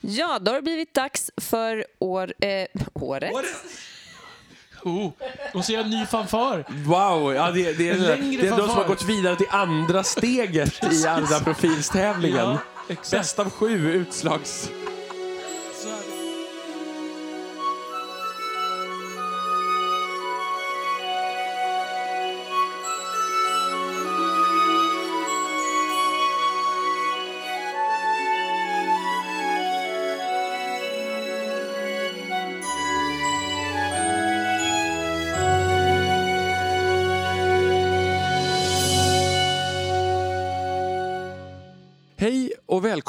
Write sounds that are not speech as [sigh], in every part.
Ja, då har det blivit dags för år, eh, året. Oh, måste göra en ny fanfar. Wow, ja, det, det, är, längre det är de som har gått vidare till andra steget i andra profilstävlingen. Ja. Bäst av sju utslags...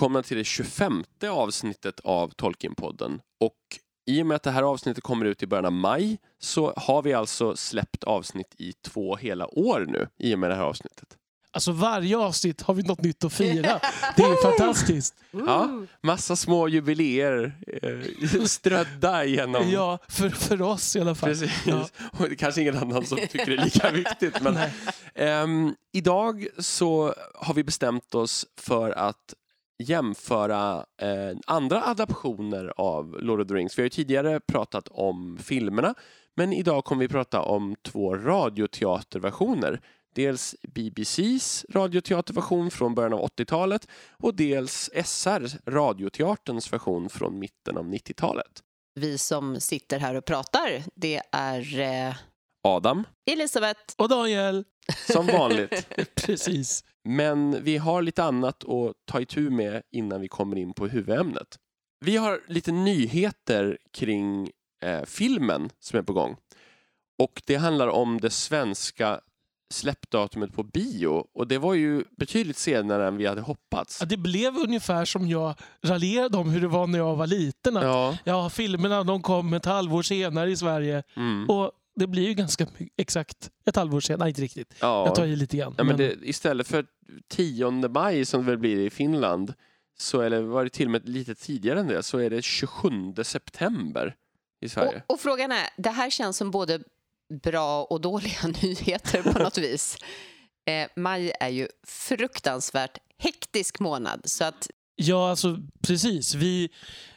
välkomna till det 25 avsnittet av Tolkienpodden. Och i och med att det här avsnittet kommer ut i början av maj så har vi alltså släppt avsnitt i två hela år nu i och med det här avsnittet. Alltså varje avsnitt har vi något nytt att fira. [laughs] Det är fantastiskt. Ja, massa små jubileer eh, strödda igenom. Ja, för, för oss i alla fall. Precis. Ja. [laughs] Och det är kanske ingen annan som tycker det är lika [laughs] viktigt. Men, ehm, idag så har vi bestämt oss för att jämföra eh, andra adaptioner av Lord of the Rings. Vi har ju tidigare pratat om filmerna, men idag kommer vi prata om två radioteaterversioner. Dels BBCs radioteaterversion från början av 80-talet och dels SR, radioteaterns version från mitten av 90-talet. Vi som sitter här och pratar, det är eh, Adam, Elisabeth. Och Daniel. som vanligt. [laughs] Precis. Men vi har lite annat att ta itu med innan vi kommer in på huvudämnet. Vi har lite nyheter kring eh, filmen som är på gång. Och det handlar om det svenska släppdatumet på bio. Och det var ju betydligt senare än vi hade hoppats. Ja, det blev ungefär som jag raljerade om hur det var när jag var liten. Att, Ja, ja, filmerna de kom ett halvår senare i Sverige. mm. Och det blir ju ganska exakt ett halvår senare. Nej, inte riktigt. ja. Jag tar i lite grann. ja men men- det, istället för 10 maj som det väl blir i Finland så eller var det till och med lite tidigare än det så är det 27 september i Sverige. Och, och frågan är, det här känns som både bra och dåliga [laughs] nyheter på något vis. Eh, maj är ju fruktansvärt hektisk månad, så att Ja, alltså precis. Vi,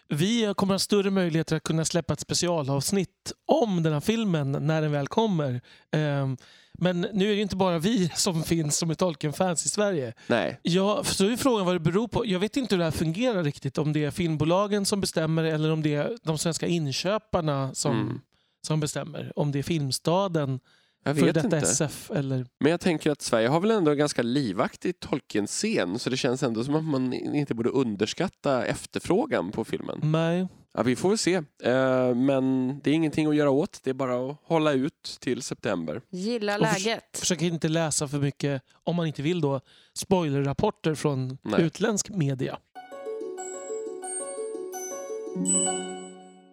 vi kommer ha större möjligheter att kunna släppa ett specialavsnitt om den här filmen när den väl kommer. Ehm, men nu är det inte bara vi [laughs] som finns som är Tolkien-fans i Sverige. Nej. Ja, så är frågan vad det beror på. Jag vet inte hur det här fungerar riktigt. Om det är filmbolagen som bestämmer eller om det är de svenska inköparna som, Mm. som bestämmer. Om det är Filmstaden, Jag vet detta inte. SF eller... Men jag tänker att Sverige har väl ändå en ganska livaktig Tolkien-scen så det känns ändå som att man inte borde underskatta efterfrågan på filmen. Nej. Ja, vi får väl se. Eh, men det är ingenting att göra åt. Det är bara att hålla ut till september. gilla Och förs- läget. Försök inte läsa för mycket, om man inte vill då, spoilerrapporter från Nej. utländsk media.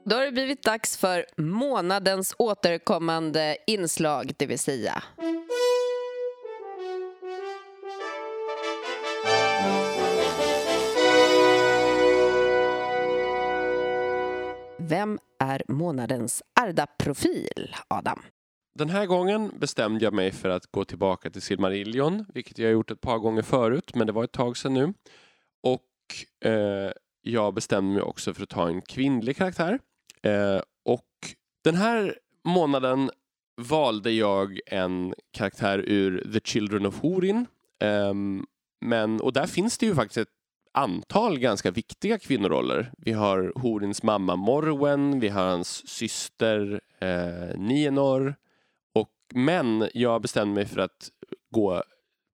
Då har det blivit dags för månadens återkommande inslag, det vill säga Vem är månadens Arda-profil, Adam? Den här gången bestämde jag mig för att gå tillbaka till Silmarillion, vilket jag har gjort ett par gånger förut, men det var ett tag sedan nu. Och eh, jag bestämde mig också för att ta en kvinnlig karaktär. Eh, och den här månaden valde jag en karaktär ur The Children of Horin. Ehm, men, och där finns det ju faktiskt ett antal ganska viktiga kvinnoroller. Vi har Horins mamma Morwen, vi har hans syster eh, Nienor. Och, men jag bestämde mig för att gå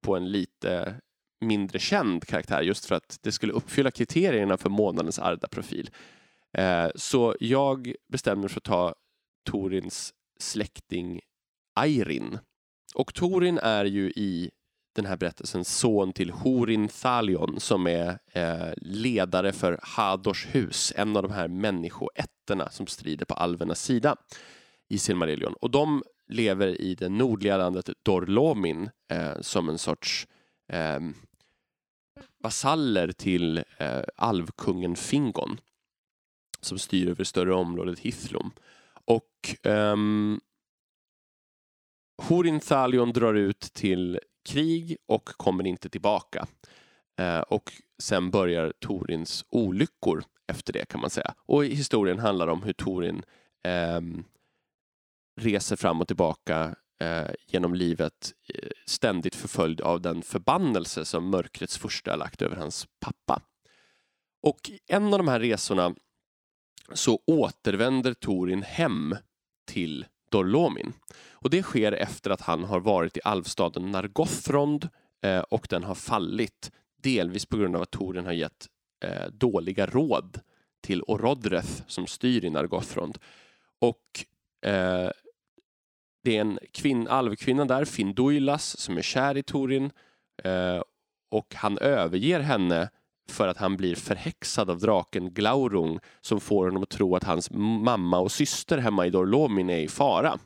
på en lite mindre känd karaktär just för att det skulle uppfylla kriterierna för månadens Arda-profil. Eh, så jag bestämde mig för att ta Torins släkting Airin. Och Torin är ju i den här berättelsen son till Horin Thalion som är eh, ledare för Hadors hus, en av de här människoätterna som strider på alvernas sida i Silmarillion. Och de lever i det nordliga landet Dorlomin eh, som en sorts eh, vasaller till eh, alvkungen Fingon som styr över större området Hithlum. Och um, Horin Thalion drar ut till krig och kommer inte tillbaka. Uh, och sen börjar Torins olyckor efter det kan man säga. Och historien handlar om hur Torin um, reser fram och tillbaka eh, genom livet eh, ständigt förföljd av den förbannelse som mörkrets första har lagt över hans pappa. Och en av de här resorna så återvänder Torin hem till Dorlomin. Och det sker efter att han har varit i alvstaden Nargothrond eh, och den har fallit. Delvis på grund av att Torin har gett eh, dåliga råd till Orodreth som styr i Nargothrond. Och eh, det är en kvinn, alvkvinna där, Finduilas, som är kär i Torin. Eh, och han överger henne för att han blir förhäxad av draken Glaurung som får honom att tro att hans mamma och syster hemma i Dorlomin är i fara.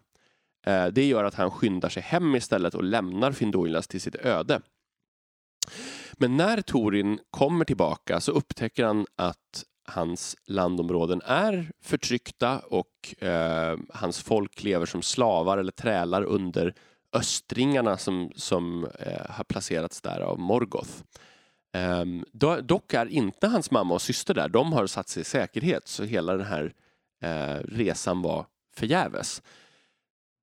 Eh, det gör att han skyndar sig hem istället och lämnar Finduilas till sitt öde. Men när Torin kommer tillbaka så upptäcker han att hans landområden är förtryckta och eh, hans folk lever som slavar eller trälar under östringarna som, som eh, har placerats där av Morgoth. Do, dock är inte hans mamma och syster där. De har satt sig i säkerhet så hela den här eh, resan var förgäves.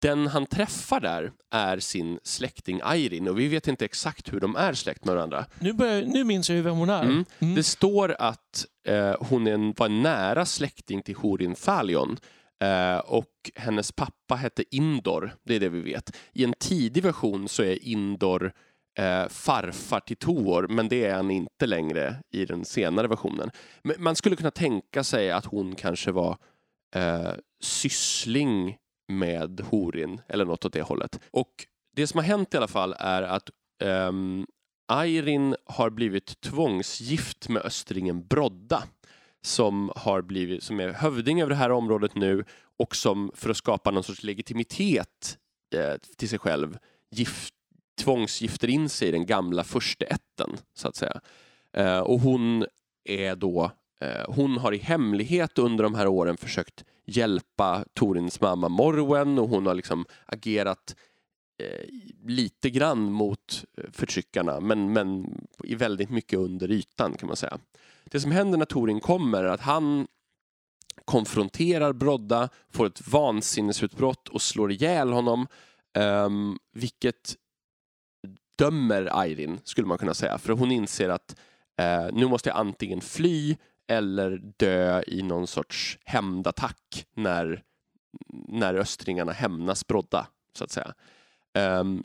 Den han träffar där är sin släkting Airin och vi vet inte exakt hur de är släkt med varandra. Nu, börjar, nu minns jag ju vem hon är. Mm. Mm. Det står att eh, hon en, var nära släkting till Horin Thalion eh, och hennes pappa hette Indor, det är det vi vet. I en tidig version så är Indor eh, farfar till Tor, men det är han inte längre i den senare versionen. Men man skulle kunna tänka sig att hon kanske var eh, syssling med Horin eller något åt det hållet. Och det som har hänt i alla fall är att eh, Airin har blivit tvångsgift med östringen Brodda som, har blivit, som är hövding över det här området nu och som för att skapa någon sorts legitimitet eh, till sig själv gift, tvångsgifter in sig i den gamla försteätten så att säga. Eh, och hon är då eh, hon har i hemlighet under de här åren försökt hjälpa Torins mamma Morwen och hon har liksom agerat eh, lite grann mot eh, förtryckarna men, men i väldigt mycket under ytan kan man säga. Det som händer när Torin kommer är att han konfronterar Brodda, får ett vansinnesutbrott och slår ihjäl honom. Um, vilket dömer Airin, skulle man kunna säga. För hon inser att eh, nu måste jag antingen fly eller dö i någon sorts hämndattack när, när östringarna hämnas Brodda, så att säga. Um,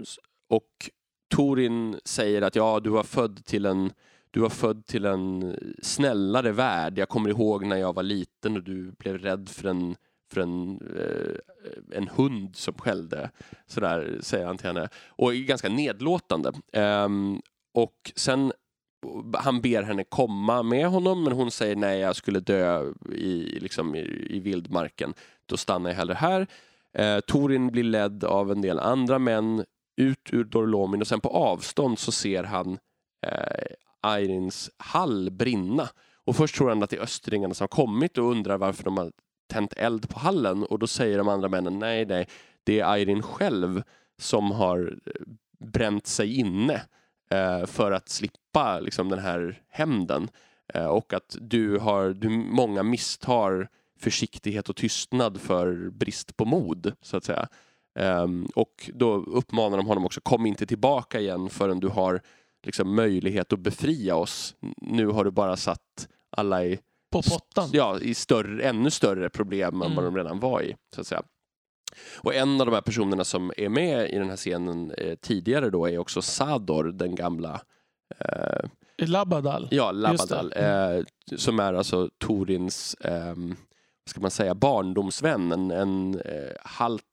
och Torin säger att ja, du var född till en du var född till en snällare värld. Jag kommer ihåg när jag var liten och du blev rädd för en, för en, eh, en hund som skällde. Sådär säger han till henne. Och är ganska nedlåtande. Um, och sen han ber henne komma med honom men hon säger nej, jag skulle dö i, liksom, i, i vildmarken. Då stannar jag hellre här. Eh, Torin blir ledd av en del andra män ut ur Dorlomin och sen på avstånd så ser han eh, Irins hall brinna. Och först tror han att det är östringarna som har kommit och undrar varför de har tänt eld på hallen och då säger de andra männen nej, nej, det är Irin själv som har eh, bränt sig inne eh, för att slippa liksom, den här hämnden. Eh, och att du har, du, många misstar försiktighet och tystnad för brist på mod, så att säga. Um, och då uppmanar de honom också, kom inte tillbaka igen förrän du har liksom, möjlighet att befria oss. Nu har du bara satt alla i, på pottan. ja, i större, ännu större problem än Mm. vad de redan var i. Så att säga. Och en av de här personerna som är med i den här scenen eh, tidigare då är också Sador, den gamla eh, Labadal. Ja. Labadal. Eh, som är alltså Torins, eh, ska man säga, barndomsvän. En, en eh, halt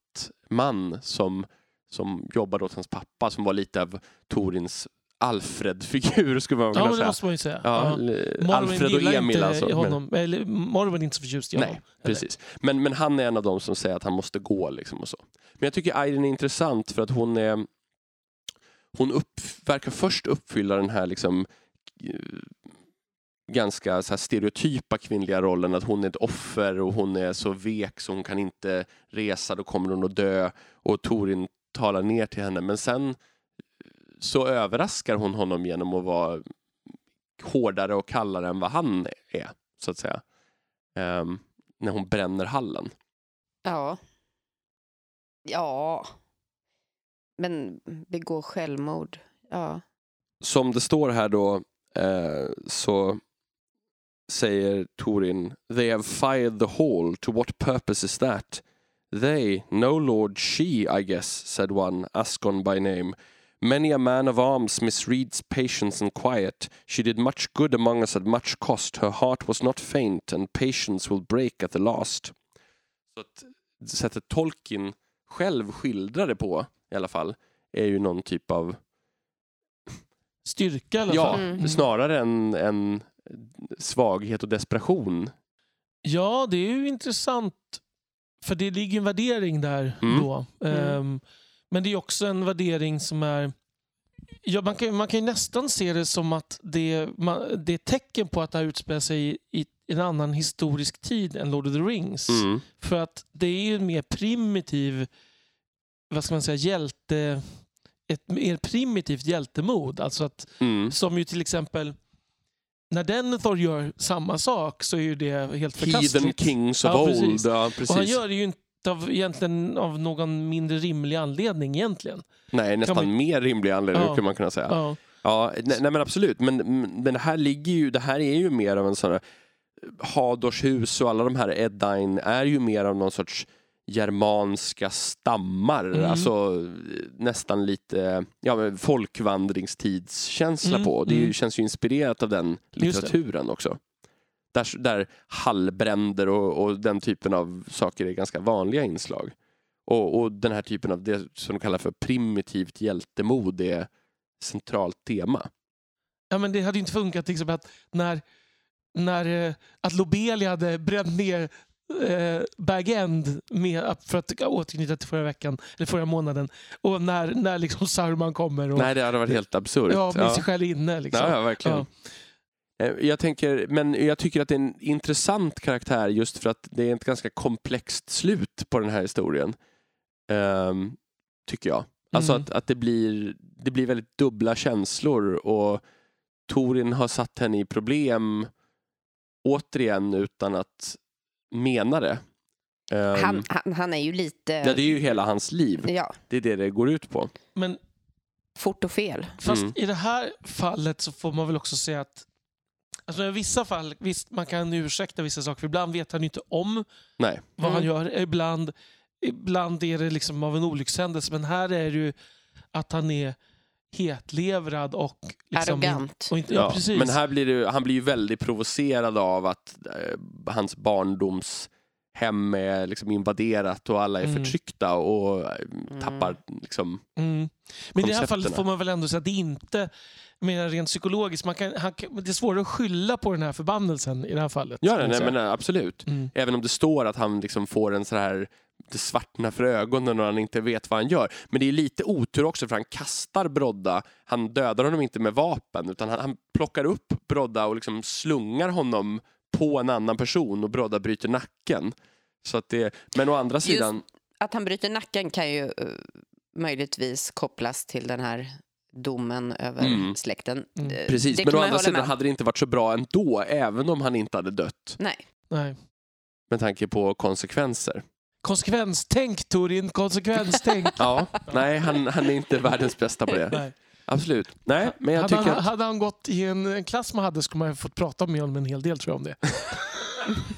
man som, som jobbade åt hans pappa som var lite av Torins Alfred-figur skulle man Ja, kunna men det säga. måste man ju säga. Ja, Ja. Alfred och Emil inte alltså. Men, Honom, eller, Morwen är inte så förtjust i honom. nej, precis. Men, men han är en av dem som säger att han måste gå. Liksom och så. Men jag tycker Airin är intressant för att hon är hon upp, verkar först uppfylla den här liksom, eh, ganska så här stereotypa kvinnliga rollen att hon är ett offer och hon är så vek så hon kan inte resa, då kommer hon att dö och Torin talar ner till henne men sen så överraskar hon honom genom att vara hårdare och kallare än vad han är, så att säga. ehm, när hon bränner hallen. Ja. Ja. Men begå självmord. Ja. Som det står här då eh, så säger Torin They have fired the hall. To what purpose is that? They, no lord she, I guess, said one, Ascon by name. Many a man of arms misreads patience and quiet. She did much good among us at much cost. Her heart was not faint, and patience will break at the last. Så att sättet Tolkien själv skildrar det på, i alla fall, är ju någon typ av Styrka i alla Ja, fall. Mm. snarare en, en svaghet och desperation. Ja, det är ju intressant. För det ligger en värdering där Mm. då. Ehm, men det är också en värdering som är... Ja, man, kan, man kan ju nästan se det som att det, man, det är tecken på att det här utspelar sig i, i en annan historisk tid än Lord of the Rings. Mm. För att det är ju en mer primitiv, vad ska man säga, hjälte... Ett mer primitivt hjältemod. Alltså att Mm. som ju till exempel när Denethor gör samma sak så är ju det helt Heathen förkastligt. Kings of Ja, old. Ja, precis. Och han gör det ju inte av, egentligen av någon mindre rimlig anledning egentligen. Nej, nästan man- mer rimlig anledning Ja. skulle man kunna säga. Ja. Ja, nej, nej men absolut. Men, men det här ligger ju, det här är ju mer av en sån här Hadors hus och alla de här Eddine är ju mer av någon sorts germanska stammar. Mm. Alltså nästan lite ja, men folkvandringstidskänsla Mm, på. Det ju, mm. känns ju inspirerat av den litteraturen också. Där, där hallbränder och, och den typen av saker är ganska vanliga inslag. Och, och den här typen av det som de kallar för primitivt hjältemod är centralt tema. ja, men det hade ju inte funkat till exempel att när, när eh, att Lobelia hade bränt ner eh, Bag End med, för att återknyta till förra veckan, eller förra månaden. Och när, när liksom Sauron kommer och Nej, det hade varit helt absurt. ja, med ja. sig själv inne. Liksom. Ja, ja, verkligen. Ja. Eh, Jag, tänker, men jag tycker att det är en intressant karaktär just för att det är ett ganska komplext slut på den här historien. Ehm, tycker jag. Alltså Mm. att, att det, blir, det blir väldigt dubbla känslor och Torin har satt henne i problem återigen utan att mena det. Ehm, Han, han, han är ju lite... ja, det är ju hela hans liv. Ja, Det är det det går ut på. Men fort och fel. Fast Mm. i det här fallet så får man väl också säga att Alltså I vissa fall, visst man kan ursäkta vissa saker, för ibland vet han ju inte om Nej. vad han Mm. gör. Ibland, ibland är det liksom av en olyckshändelse, men här är det ju att han är hetlevrad och... Liksom Arrogant. Och inte, ja, Ja, precis. men här blir det, han blir ju väldigt provocerad av att eh, hans barndomshem är liksom invaderat och alla är Mm. förtryckta och eh, Mm. tappar liksom... Mm. Men i det här fallet får man väl ändå säga att det inte mer rent psykologiskt. Man kan, han, det är svårare att skylla på den här förbannelsen i det här fallet. Ja, nej, men eh, absolut. Mm. Även om det står att han liksom får en så här det svartnar för ögonen och han inte vet vad han gör. Men det är lite otur också för han kastar Brodda. Han dödar honom inte med vapen utan han, han plockar upp Brodda och liksom slungar honom på en annan person och Brodda bryter nacken. Så att det, men å andra sidan... Att han bryter nacken kan ju eh, möjligtvis kopplas till den här domen över Mm. släkten. Mm. Eh, Precis, det men å andra sidan med hade det inte varit så bra ändå, även om han inte hade dött. Nej. Nej. Med tanke på konsekvenser. Konsekvenstänk Torin, konsekvenstänk. [laughs] Ja, nej, han, han är inte världens bästa på det. Absolut. Nej, men jag hade, tycker han, att hade han gått i en, en klass man hade skulle man ha fått prata med honom en hel del tror jag om det.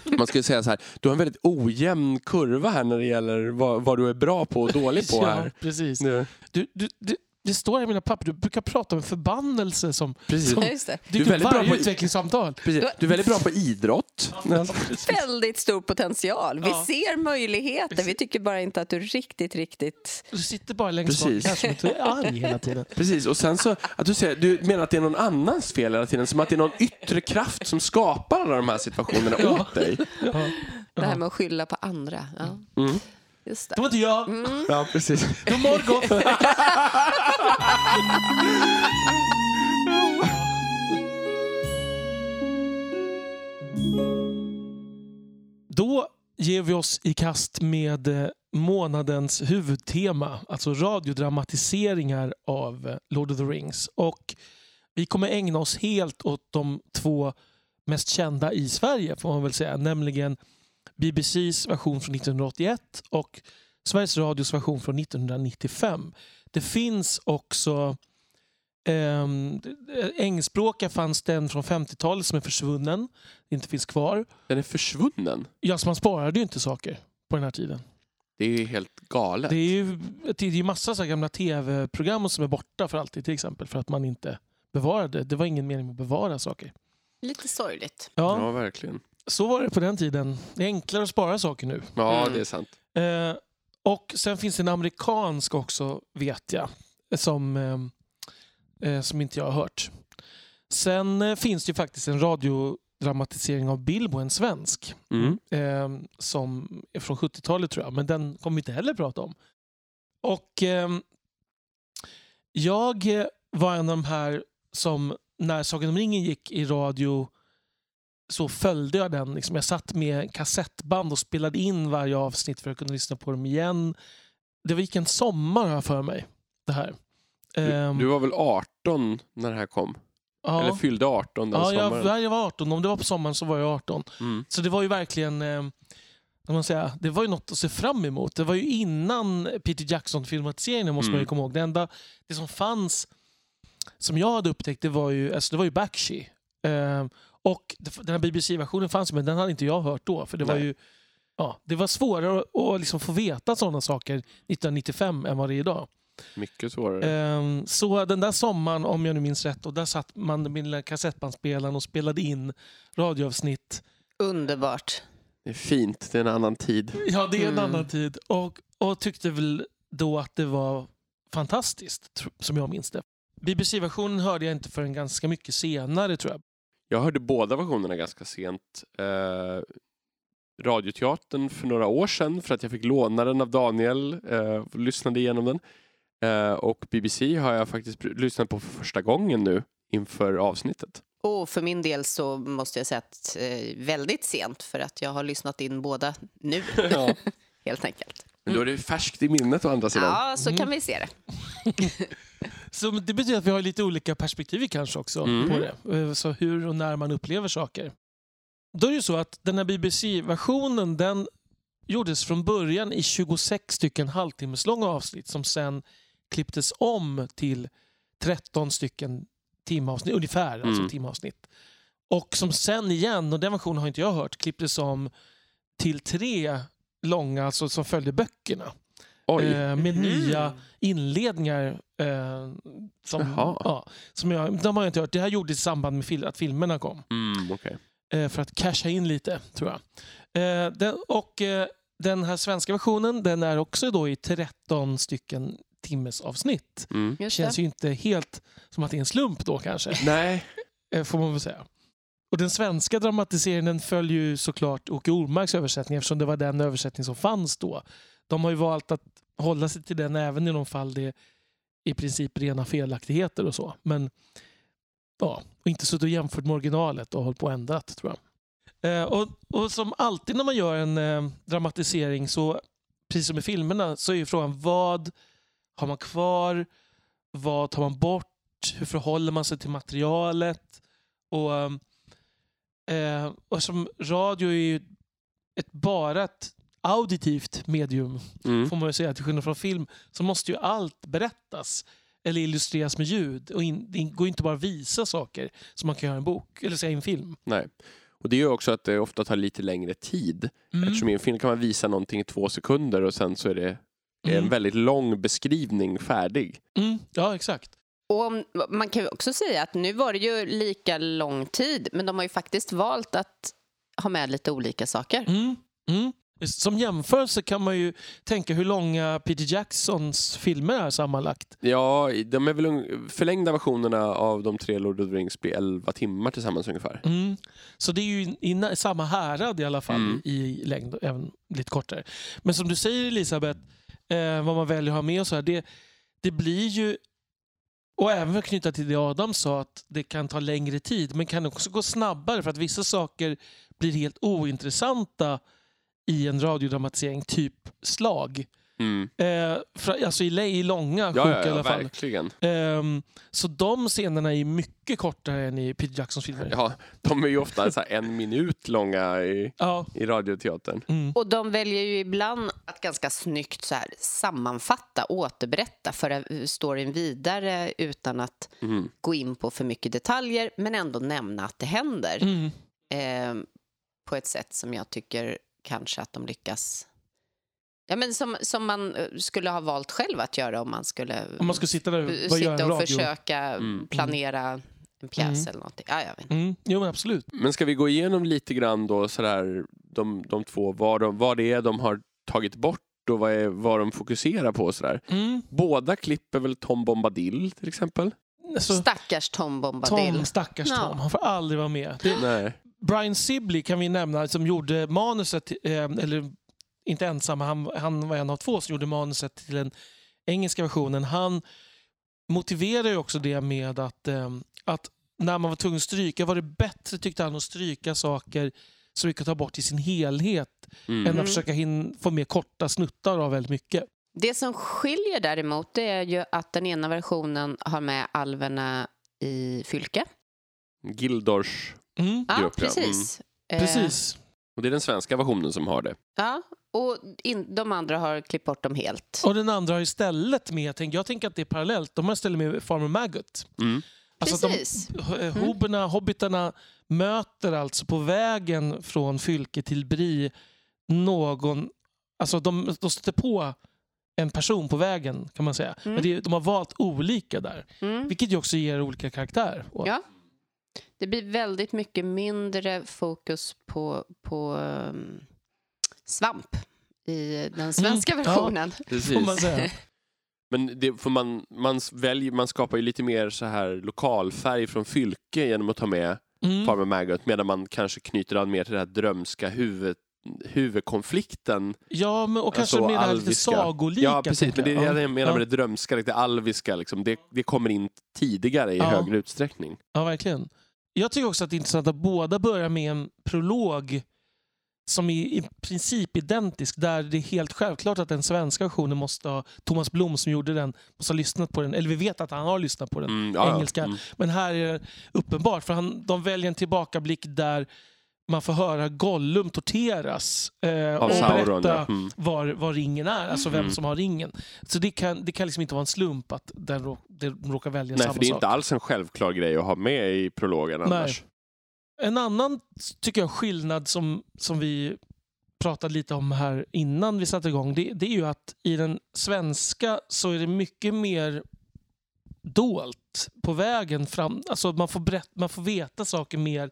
[laughs] man skulle säga så här, du har en väldigt ojämn kurva här när det gäller vad, vad du är bra på och dålig på [laughs] ja, här. precis. Du, du, du, det står här i mina papper, du brukar prata om förbannelse som Precis. Ja, just det. dyker väldigt bra på- utvecklingssamtal. Precis. Du är väldigt bra på idrott. [laughs] Väldigt stor potential. Vi Ja. ser möjligheter. Vi tycker bara inte att du riktigt, riktigt... Du sitter bara längst bak Precis. här som att du är arg hela tiden. [laughs] Precis, och sen så, att du, säger, du menar att det är någon annans fel hela tiden, som att det är någon yttre kraft som skapar alla de här situationerna Ja. åt dig. Ja. Det här med att skylla på andra. Ja, Mm. Just Det det. var inte jag. Mm. Ja, precis. God morgon. Då ger vi oss i kast med eh, månadens huvudtema, alltså radiodramatiseringar av eh, Lord of the Rings. Och vi kommer ägna oss helt åt de två mest kända i Sverige får man väl säga. Nämligen BBCs version från 1981 och Sveriges Radios version från 1995. Det finns också Um, engelskspråkiga fanns den från 50-talet som är försvunnen. Inte finns kvar. Den är försvunnen? Ja, så man sparade ju inte saker på den här tiden. Det är ju helt galet. Det är ju det är massa så gamla tv-program som är borta för alltid till exempel för att man inte bevarade. Det var ingen mening med att bevara saker. Lite sorgligt. Ja, Ja, verkligen. Så var det på den tiden. Det är enklare att spara saker nu. Ja, Mm. det är sant. Eh, och sen finns det en amerikansk också, vet jag, som, eh, eh, som inte jag har hört. Sen eh, finns det ju faktiskt en radiodramatisering av Bilbo, en svensk, Mm. eh, som är från 70-talet tror jag, men den kommer vi inte heller prata om. Och ehm, jag var en av de här som när Sagan om ringen gick i radio så följde jag den. Liksom jag satt med kassettband och spelade in varje avsnitt för att kunna lyssna på dem igen. Det gick en sommar jag för mig. Det här. Du, Ehm, du var väl 18 när det här kom? ja. Eller fyllde 18 den ja, jag, sommaren? ja, jag var 18. Om det var på sommaren så var jag 18. Mm. Så det var ju verkligen eh, man säga, det var ju något att se fram emot. Det var ju innan Peter Jackson-filmatiseringen måste man ju Mm. komma ihåg. Det enda det som fanns som jag hade upptäckt det var ju, alltså det var ju Bakshi. Eh, och den här BBC-versionen fanns men den hade inte jag hört då. För det var Nej. ju ja, det var svårare att, liksom få veta sådana saker 1995 än vad det är idag. Mycket svårare. Ehm, Så den där sommaren, om jag nu minns rätt, och där satt man med lilla kassettbandspelaren och spelade in radioavsnitt. Underbart. Det är fint, det är en annan tid. Ja, det är en Mm. annan tid. Och, och tyckte väl då att det var fantastiskt, som jag minns det. BBC-versionen hörde jag inte förrän ganska mycket senare, tror jag. Jag hörde båda versionerna ganska sent. Eh, radioteatern för några år sedan för att jag fick låna den av Daniel eh, och lyssnade igenom den. Eh, och BBC har jag faktiskt lyssnat på för första gången nu inför avsnittet. Och för min del så måste jag säga att eh, väldigt sent för att jag har lyssnat in båda nu, [laughs] Ja. [laughs] helt enkelt. Men då är det färskt i minnet å andra sidan. Ja, så kan vi se det. [laughs] Så det betyder att vi har lite olika perspektiv kanske också Mm. på det. Eh, Så hur och när man upplever saker. Då är det ju så att den här BBC-versionen den gjordes från början i 26 stycken halvtimmeslånga avsnitt som sen klipptes om till 13 stycken timavsnitt, ungefär alltså Mm. timavsnitt. Och som sen igen, och den versionen har inte jag hört, klipptes om till tre långa, alltså som följde böckerna. Oj, Eh, med Mhm. nya inledningar. Eh, som, Jaha. ja, som jag, de har jag inte hört. Det här gjordes i samband med fil- att filmerna kom. mm, okej. Eh, för att casha in lite, tror jag. Eh, den, och eh, den här svenska versionen den är också då i 13 stycken timmesavsnitt. Mm. Det Just känns ju inte helt som att det är en slump då kanske. Nej, Eh, får man väl säga. Och den svenska dramatiseringen följer ju såklart Åke Ormarks översättning eftersom det var den översättning som fanns då. De har ju valt att hålla sig till den även i de fall det är i princip rena felaktigheter och så. Men ja, och inte suttit och jämfört med originalet och hållit på och ändrat tror jag. Eh, och, och som alltid när man gör en eh, dramatisering så, precis som i filmerna, så är ju frågan vad har man kvar? Vad tar man bort? Hur förhåller man sig till materialet? Och, ehm, eh, och som radio är ju ett, bara ett auditivt medium, mm. får man ju säga, till skillnad från film, så måste ju allt berättas eller illustreras med ljud. Och in, det går inte bara att visa saker som man kan göra i en bok eller säga i en film. nej. Och det gör också att det ofta tar lite längre tid. Mm. Eftersom i en film kan man visa någonting i två sekunder och sen så är det en Mm. väldigt lång beskrivning färdig. Mm. Ja, exakt. Och om- man kan ju också säga att nu var det ju lika lång tid, men de har ju faktiskt valt att ha med lite olika saker. Mm. Mm. Som jämförelse kan man ju tänka hur långa Peter Jacksons filmer är sammanlagt. Ja, de är väl förlängda versionerna av de tre Lord of the Rings blir 11 timmar tillsammans ungefär. Mm. Så det är ju i, samma härad i alla fall Mm. i, i längd, även lite kortare. Men som du säger Elisabeth, eh, vad man väljer att ha med och så här, det, det blir ju och även för att knyta till det Adam sa, att det kan ta längre tid, men kan också gå snabbare för att vissa saker blir helt ointressanta i en radiodramatisering, typ slag. Mm. Eh, fra, alltså i, i långa sjok Ja, i ja, ja alla fall. verkligen. Ehm, så de scenerna är mycket kortare än i Peter Jacksons filmer. Ja, de är ju ofta så här en minut långa i, Ja. i radioteatern. Mm. Och de väljer ju ibland att ganska snyggt så här, sammanfatta, återberätta, föra storyn vidare utan att Mm. gå in på för mycket detaljer, men ändå nämna att det händer Mm. eh, på ett sätt som jag tycker kanske att de lyckas... Ja, men som, som man eh, skulle ha valt själv att göra om man skulle, Om man ska sitta där sitta och radio. försöka Mm. planera en pjäs Mm. eller någonting. Ja, jag vet. Mm. Jo, men absolut. Men ska vi gå igenom lite grann då sådär, de, de två, vad, de, vad det är de har tagit bort och vad, är, vad de fokuserar på sådär. Mm. Båda klipper väl Tom Bombadil till exempel? Alltså, Stackars Tom Bombadil. Tom, stackars Ja. Tom, han får aldrig vara med. Det, Nej. Brian Sibley kan vi nämna som gjorde manuset, eh, eller inte ensam, han, han var en av två som gjorde manuset till den engelska versionen. Han motiverar ju också det med att, eh, att när man var tvungen att stryka var det bättre tyckte han att stryka saker som vi kunde ta bort i sin helhet Mm. än att försöka hin- få med korta snuttar av väldigt mycket. Det som skiljer däremot det är ju att den ena versionen har med alverna i Fylke. Gildors. Mm. Grupp, ja. precis. Eh, Precis. Och det är den svenska versionen som har det. ja, och in, de andra har klippt bort dem helt. Och den andra har istället med, jag tänker, jag tänker att det är parallellt, de har istället med Farmer Maggot. Mm. Alltså Precis. de, eh, hoberna, hobbitarna möter alltså på vägen från Fylke till Bri någon... Alltså de, de stöter på en person på vägen kan man säga. Mm. Men det, de har valt olika där. Mm. Vilket ju också ger olika karaktär. Ja. Det blir väldigt mycket mindre fokus på, på um, svamp i den svenska Mm, ja. versionen. Precis. Man säga. [laughs] Men det, för man, man, väljer, man skapar ju lite mer så här lokalfärg från Fylke genom att ta med Mm. Farmer Maggot medan man kanske knyter an mer till den här drömska huvud, huvudkonflikten. Ja, men, och kanske Alltså, med det här lite alviska. sagolika. Ja, precis. Men det är jag. det jag menar ja. med det drömska, det alviska. Liksom. Det, det kommer in tidigare i Ja. högre utsträckning. Ja, verkligen. Jag tycker också att det är intressant att båda börjar med en prolog som är i princip identisk. Där det är helt självklart att den svenska versionen måste ha... Thomas Blom som gjorde den måste ha lyssnat på den. Eller vi vet att han har lyssnat på den. Mm, ja, engelska. Mm. Men här är det uppenbart. För han, de väljer en tillbakablick där man får höra Gollum torteras. Eh, och Sauron, berätta ja. Mm. var, var ringen är. Alltså vem Mm. som har ringen. Så det kan, det kan liksom inte vara en slump att den rå, det råkar välja Nej, samma för det är sak. inte alls en självklar grej att ha med i prologen Nej. annars. En annan tycker jag skillnad som, som vi pratade lite om här innan vi satte igång, det, det är ju att i den svenska så är det mycket mer dolt på vägen fram. Alltså man får, berätt, man får veta saker mer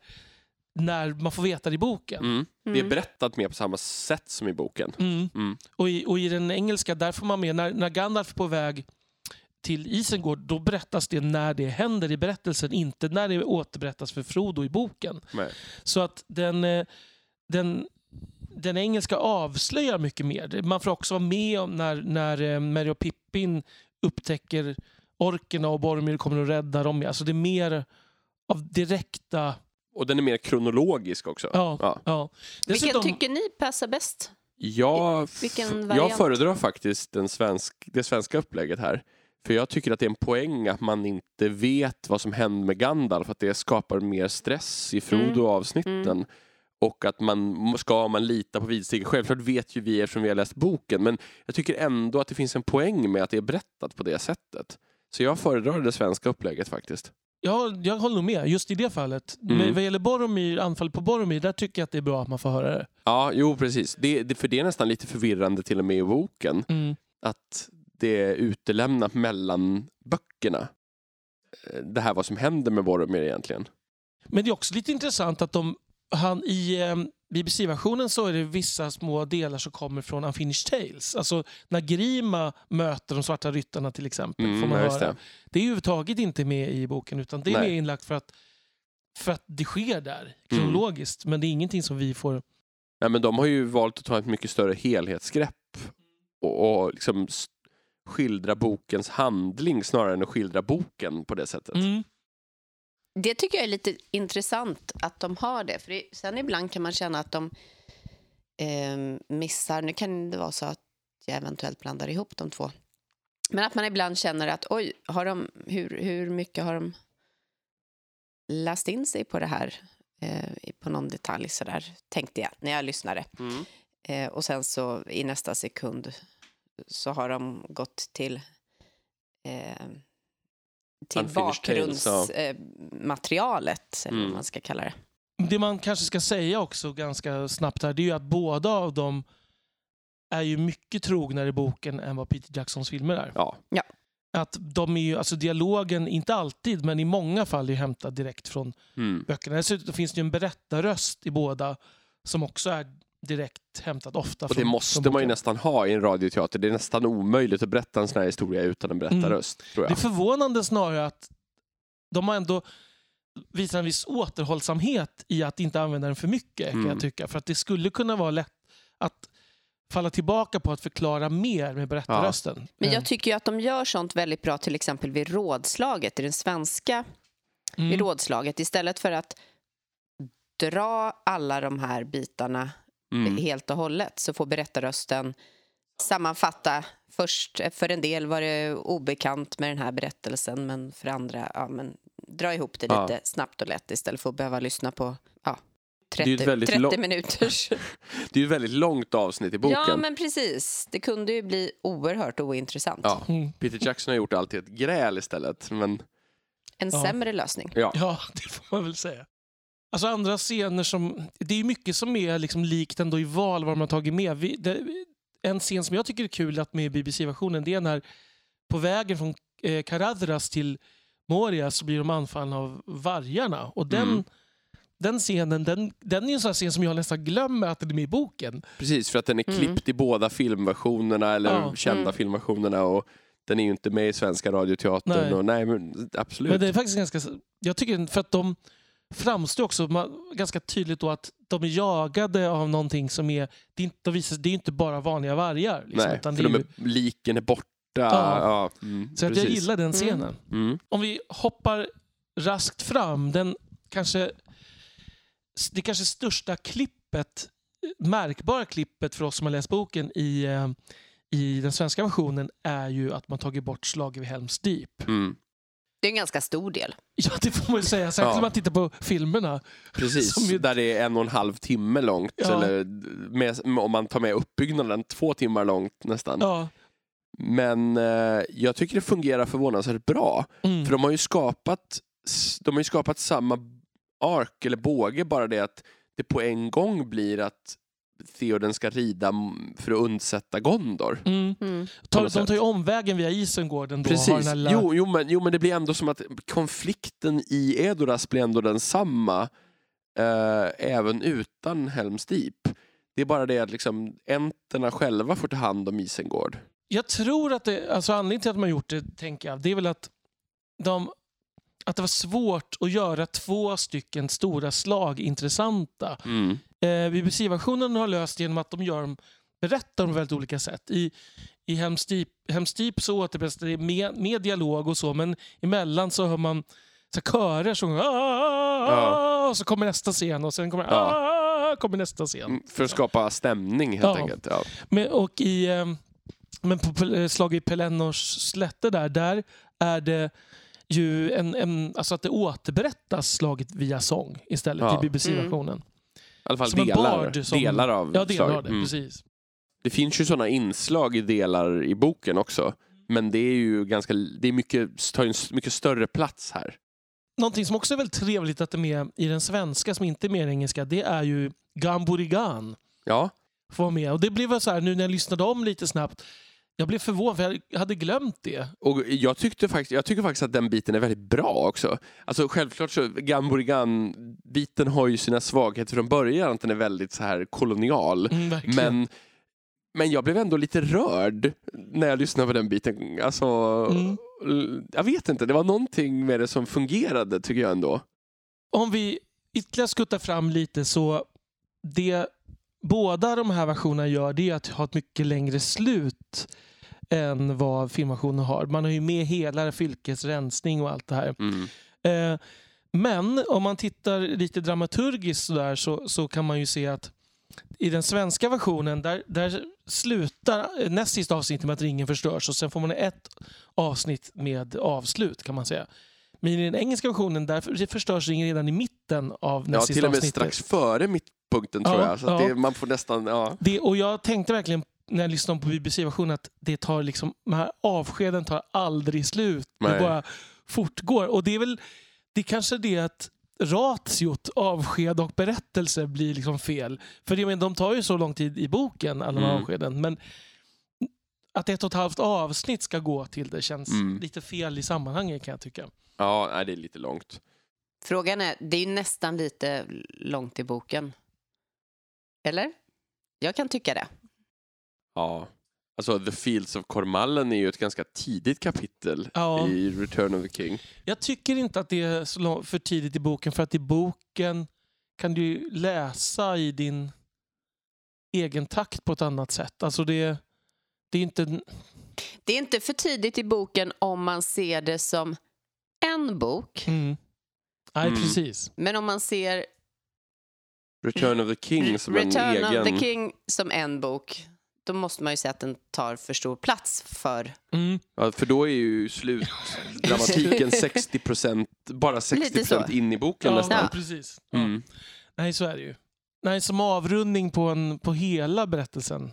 när man får veta det i boken. Mm. Det är Mm. berättat mer på samma sätt som i boken. Mm. Mm. Och, i, och i den engelska, där får man med, när, när Gandalf är på väg till Isengård, då berättas det när det händer i berättelsen, inte när det återberättas för Frodo i boken. Nej. Så att den, eh, den, den engelska avslöjar mycket mer. Man får också vara med om när, när eh, Merry och Pippin upptäcker orkerna och Boromir kommer och räddar dem. Alltså det är mer av direkta... Och den är mer kronologisk också. Ja, Ja. ja. Vilken Dessutom- tycker ni passar bäst? Jag, Vilken jag föredrar faktiskt den svensk, det svenska upplägget här. För jag tycker att det är en poäng att man inte vet vad som hände med Gandalf, att det skapar mer stress i Frodo-avsnitten. Mm. Och att man ska man lita på vidsteg. Självklart vet ju vi eftersom vi har läst boken, men jag tycker ändå att det finns en poäng med att det är berättat på det sättet. Så jag föredrar det svenska upplägget faktiskt. Ja, jag håller nog med, just i det fallet. Mm. Men vad gäller Boromir, anfall på Boromir, där tycker jag att det är bra att man får höra det. Ja, jo precis. Det, det, för det är nästan lite förvirrande till och med i boken. Mm. att det är utelämnat mellan böckerna. Eh, Det här vad som händer med Boromir egentligen. Men det är också lite intressant att de, han, i eh, BBC-versionen så är det vissa små delar som kommer från Unfinished Tales. Alltså när Grima möter de svarta ryttarna till exempel. får man höra. det. Det är överhuvudtaget inte med i boken utan det är Nej. mer inlagt för att, för att det sker där kronologiskt. Men det är ingenting som vi får... Nej, men de har ju valt att ta ett mycket större helhetsgrepp och, och liksom skildra bokens handling snarare än att skildra boken på det sättet. Mm. Det tycker jag är lite intressant att de har det. För det, sen ibland kan man känna att de eh, missar... Nu kan det vara så att jag eventuellt blandar ihop de två. Men att man ibland känner att oj, har de, hur, hur mycket har de läst in sig på det här? Eh, på någon detalj sådär, tänkte jag när jag lyssnade. Mm. Eh, och sen så i nästa sekund så har de gått till eh, till ja. bakgrundsmaterialet, eller vad Mm. man ska kalla det. Det man kanske ska säga också ganska snabbt här, det är ju att båda av dem är ju mycket trognare i boken än vad Peter Jacksons filmer är. Ja. Att de är ju, alltså dialogen, inte alltid, men i många fall är hämtad direkt från Mm. böckerna. Dessutom finns det ju en berättarröst i båda som också är direkt hämtad ofta Och det från, måste från man ju nästan ha i en radioteater. Det är nästan omöjligt att berätta en sån här historia utan en berättarröst, tror Mm. Det är jag. förvånande snarare att de har ändå visar en viss återhållsamhet i att inte använda den för mycket. kan Mm. jag tycka. För att det skulle kunna vara lätt att falla tillbaka på att förklara mer med berättarrösten. Men Eh, jag tycker ju att de gör sånt väldigt bra till exempel vid rådslaget, i den svenska mm. vid rådslaget. Istället för att dra alla de här bitarna Mm. helt och hållet så får berättarrösten sammanfatta. Först, för en del var det obekant med den här berättelsen men för andra, ja, men dra ihop det Ja. lite snabbt och lätt istället för att behöva lyssna på ja, är ju 30, ett väldigt 30 lång- minuters... [laughs] Det är ju ett väldigt långt avsnitt i boken. ja, men precis. Det kunde ju bli oerhört ointressant. Ja. Mm. Peter Jackson har gjort allt till ett gräl istället. Men En Ja. sämre lösning. ja, Ja, det får man väl säga. Alltså andra scener som... Det är ju mycket som är liksom likt ändå i val vad de har tagit med. Vi, det, en scen som jag tycker är kul att med i BBC-versionen det är när på vägen från eh, Caradras till Moria så blir de anfallna av vargarna. Och den, Mm. den scenen den, den är ju en sån här scen som jag nästan glömmer att den är med i boken. precis. För att den är Mm. klippt i båda filmversionerna eller Ja. kända Mm. filmversionerna. Och den är ju inte med i Svenska radioteatern. Nej. Och, nej, men absolut. Men det är faktiskt ganska... Jag tycker för att de framstår också ganska tydligt då att de är jagade av någonting som är... Det är inte, det är inte bara vanliga vargar. Liksom, nej, för är de ju, är, liken är borta. Ja. Ja. mm, så att jag gillar den scenen. Mm. Om vi hoppar raskt fram, den kanske... Det kanske största klippet, märkbara klippet för oss som har läst boken i, eh, i den svenska versionen är ju att man tagit bort slaget vid Helms Deep. Det är en ganska stor del. Ja, det får man ju säga. Särskilt Ja. om man tittar på filmerna. Precis, Som ju- där det är en och en halv timme långt. Ja. Eller med, om man tar med uppbyggnaden, två timmar långt nästan. Ja. Men eh, jag tycker det fungerar förvånansvärt bra. Mm. För de har ju skapat, de har ju skapat samma ark eller båge, bara det att det på en gång blir att Theoden ska rida för att undsätta Gondor. Mm. Mm. De tar ju omvägen via Isengården då. Precis. lilla- Jo, jo, men, jo, men det blir ändå som att konflikten i Edoras blir ändå densamma eh, även utan Helms Deep. Det är bara det att liksom, enterna själva får ta hand om Isengård. Jag tror att det, alltså anledningen till att man gjort det, tänker jag, det är väl att, de, att det var svårt att göra två stycken stora slag intressanta. Mm. Eh, BBC-versionen har löst genom att de gör dem, berättar dem på väldigt olika sätt. I, i Helm's Deep, Helm's Deep så återberättas det med, med dialog och så, men emellan så hör man så körer som Ja. och så kommer nästa scen och sen kommer, Ja. kommer nästa scen. Mm, För att skapa stämning helt Ja. enkelt. Ja. Men, och i, eh, men på Pel- slag i Pelennors slätte där, där är det ju en, en, alltså att det återberättas slaget via sång istället Ja. i BBC-versionen. I alla fall Som en delar, bard som- delar av Ja, delar av det. Mm. Precis. Det finns ju sådana inslag i delar i boken också. Men det är ju ganska, det är mycket, tar en mycket större plats här. Någonting som också är väldigt trevligt att det är med i den svenska, som inte är med i den engelska, det är ju Gamburigan. Ja, Får vara med. Och det blev så här, nu när jag lyssnade om lite snabbt, jag blev förvånad för jag hade glömt det. och jag, tyckte faktiskt, jag tycker faktiskt att den biten är väldigt bra också. Alltså självklart så, Gamborigan-biten har ju sina svagheter från början, att den är väldigt så här kolonial. Mm. Men, men jag blev ändå lite rörd när jag lyssnade på den biten. Alltså, Mm. Jag vet inte, det var någonting med det som fungerade tycker jag ändå. Om vi ytterligare skuttar fram lite så det båda de här versionerna gör det är att ha ett mycket längre slut än vad filmversionen har. Man har ju med hela fylkets rensning och allt det här. Mm. Eh, men om man tittar lite dramaturgiskt så, där, så, så kan man ju se att I den svenska versionen där, där slutar näst sista avsnittet med att ringen förstörs och sen får man ett avsnitt med avslut kan man säga. Men i den engelska versionen där förstörs ringen redan i mitten av näst Ja, sista till och med avsnittet. strax före mittpunkten tror Ja, jag. Så ja. det, man får nästan, ja. Det, och jag tänkte verkligen när jag lyssnade på BBC-versionen att det tar liksom, de här avskeden tar aldrig slut. Det Nej. bara fortgår. Och det är väl det är kanske det att ratiot avsked och berättelse blir liksom fel. För jag menar, de tar ju så lång tid i boken, alla Mm. avskeden. Men att ett och ett halvt avsnitt ska gå till det känns Mm. lite fel i sammanhanget kan jag tycka. Ja, det är lite långt. Frågan är, det är ju nästan lite långt i boken. Eller? Jag kan tycka det. Ja. Alltså, The Fields of Kormallen är ju ett ganska tidigt kapitel Ja. i Return of the King. Jag tycker inte att det är så för tidigt i boken för att i boken kan du ju läsa i din egen takt på ett annat sätt. Alltså det, det är inte... Det är inte för tidigt i boken om man ser det som en bok. Mm. Nej, Mm. precis. Men om man ser Return of the King som Return en of egen... the King som en bok, då måste man ju säga att den tar för stor plats för... Mm. Ja, för då är ju slutdramatiken 60% [laughs] bara 60 Lite så. in i boken Ja, nästan. ja, precis. Mm. Nej, så är det ju. Nej, som avrundning på, en, på hela berättelsen.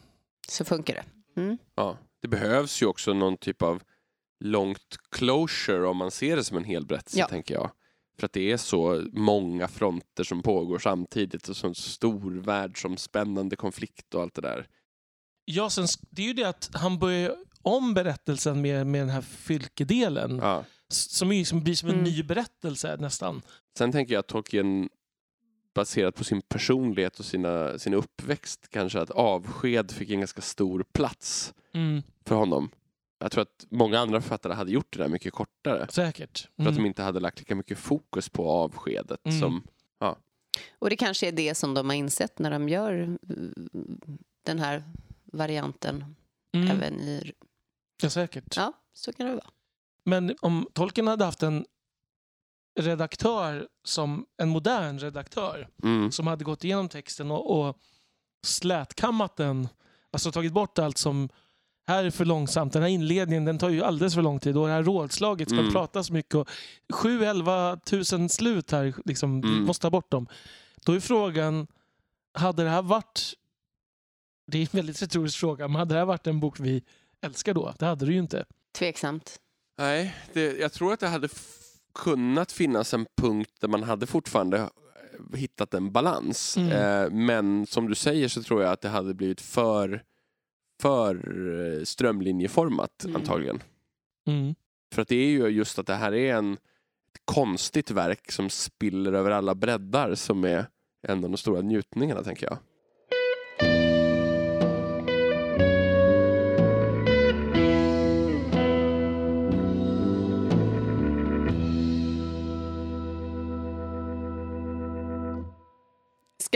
Så funkar det. Mm. Ja. Det behövs ju också någon typ av långt closure om man ser det som en hel berättelse, Ja. tänker jag. För att det är så många fronter som pågår samtidigt och så stor världsomspännande konflikt och allt det där. Ja, sen, det är ju det att han börjar om berättelsen med, med den här fylkedelen. Ja. Som, är, som blir som en Mm. ny berättelse nästan. Sen tänker jag att Tolkien baserat på sin personlighet och sina, sin uppväxt kanske att avsked fick en ganska stor plats Mm, för honom. Jag tror att många andra författare hade gjort det där mycket kortare. säkert. För att Mm. de inte hade lagt lika mycket fokus på avskedet. Mm. Som, Och det kanske är det som de har insett när de gör eh, den här varianten Mm. även i... Ja, säkert. Ja, så kan det vara. Men om Tolkien hade haft en redaktör som en modern redaktör mm, som hade gått igenom texten och, och slätkammat den, alltså tagit bort allt som här är för långsamt, den här inledningen den tar ju alldeles för lång tid och det här rådslaget ska Mm. prata så mycket och 7-11 tusen slut här, liksom, vi Mm. måste ta bort dem. Då är frågan, hade det här varit, det är en väldigt retorisk fråga, men hade det här varit en bok vi älskar då? Det hade det ju inte. Tveksamt. nej, det, jag tror att det hade kunnat finnas en punkt där man hade fortfarande eh, hittat en balans. Mm. Eh, men som du säger så tror jag att det hade blivit för, för eh, strömlinjeformat Mm. antagligen. Mm. För att det är ju just att det här är en ett konstigt verk som spiller över alla breddar som är en av de stora njutningarna tänker jag.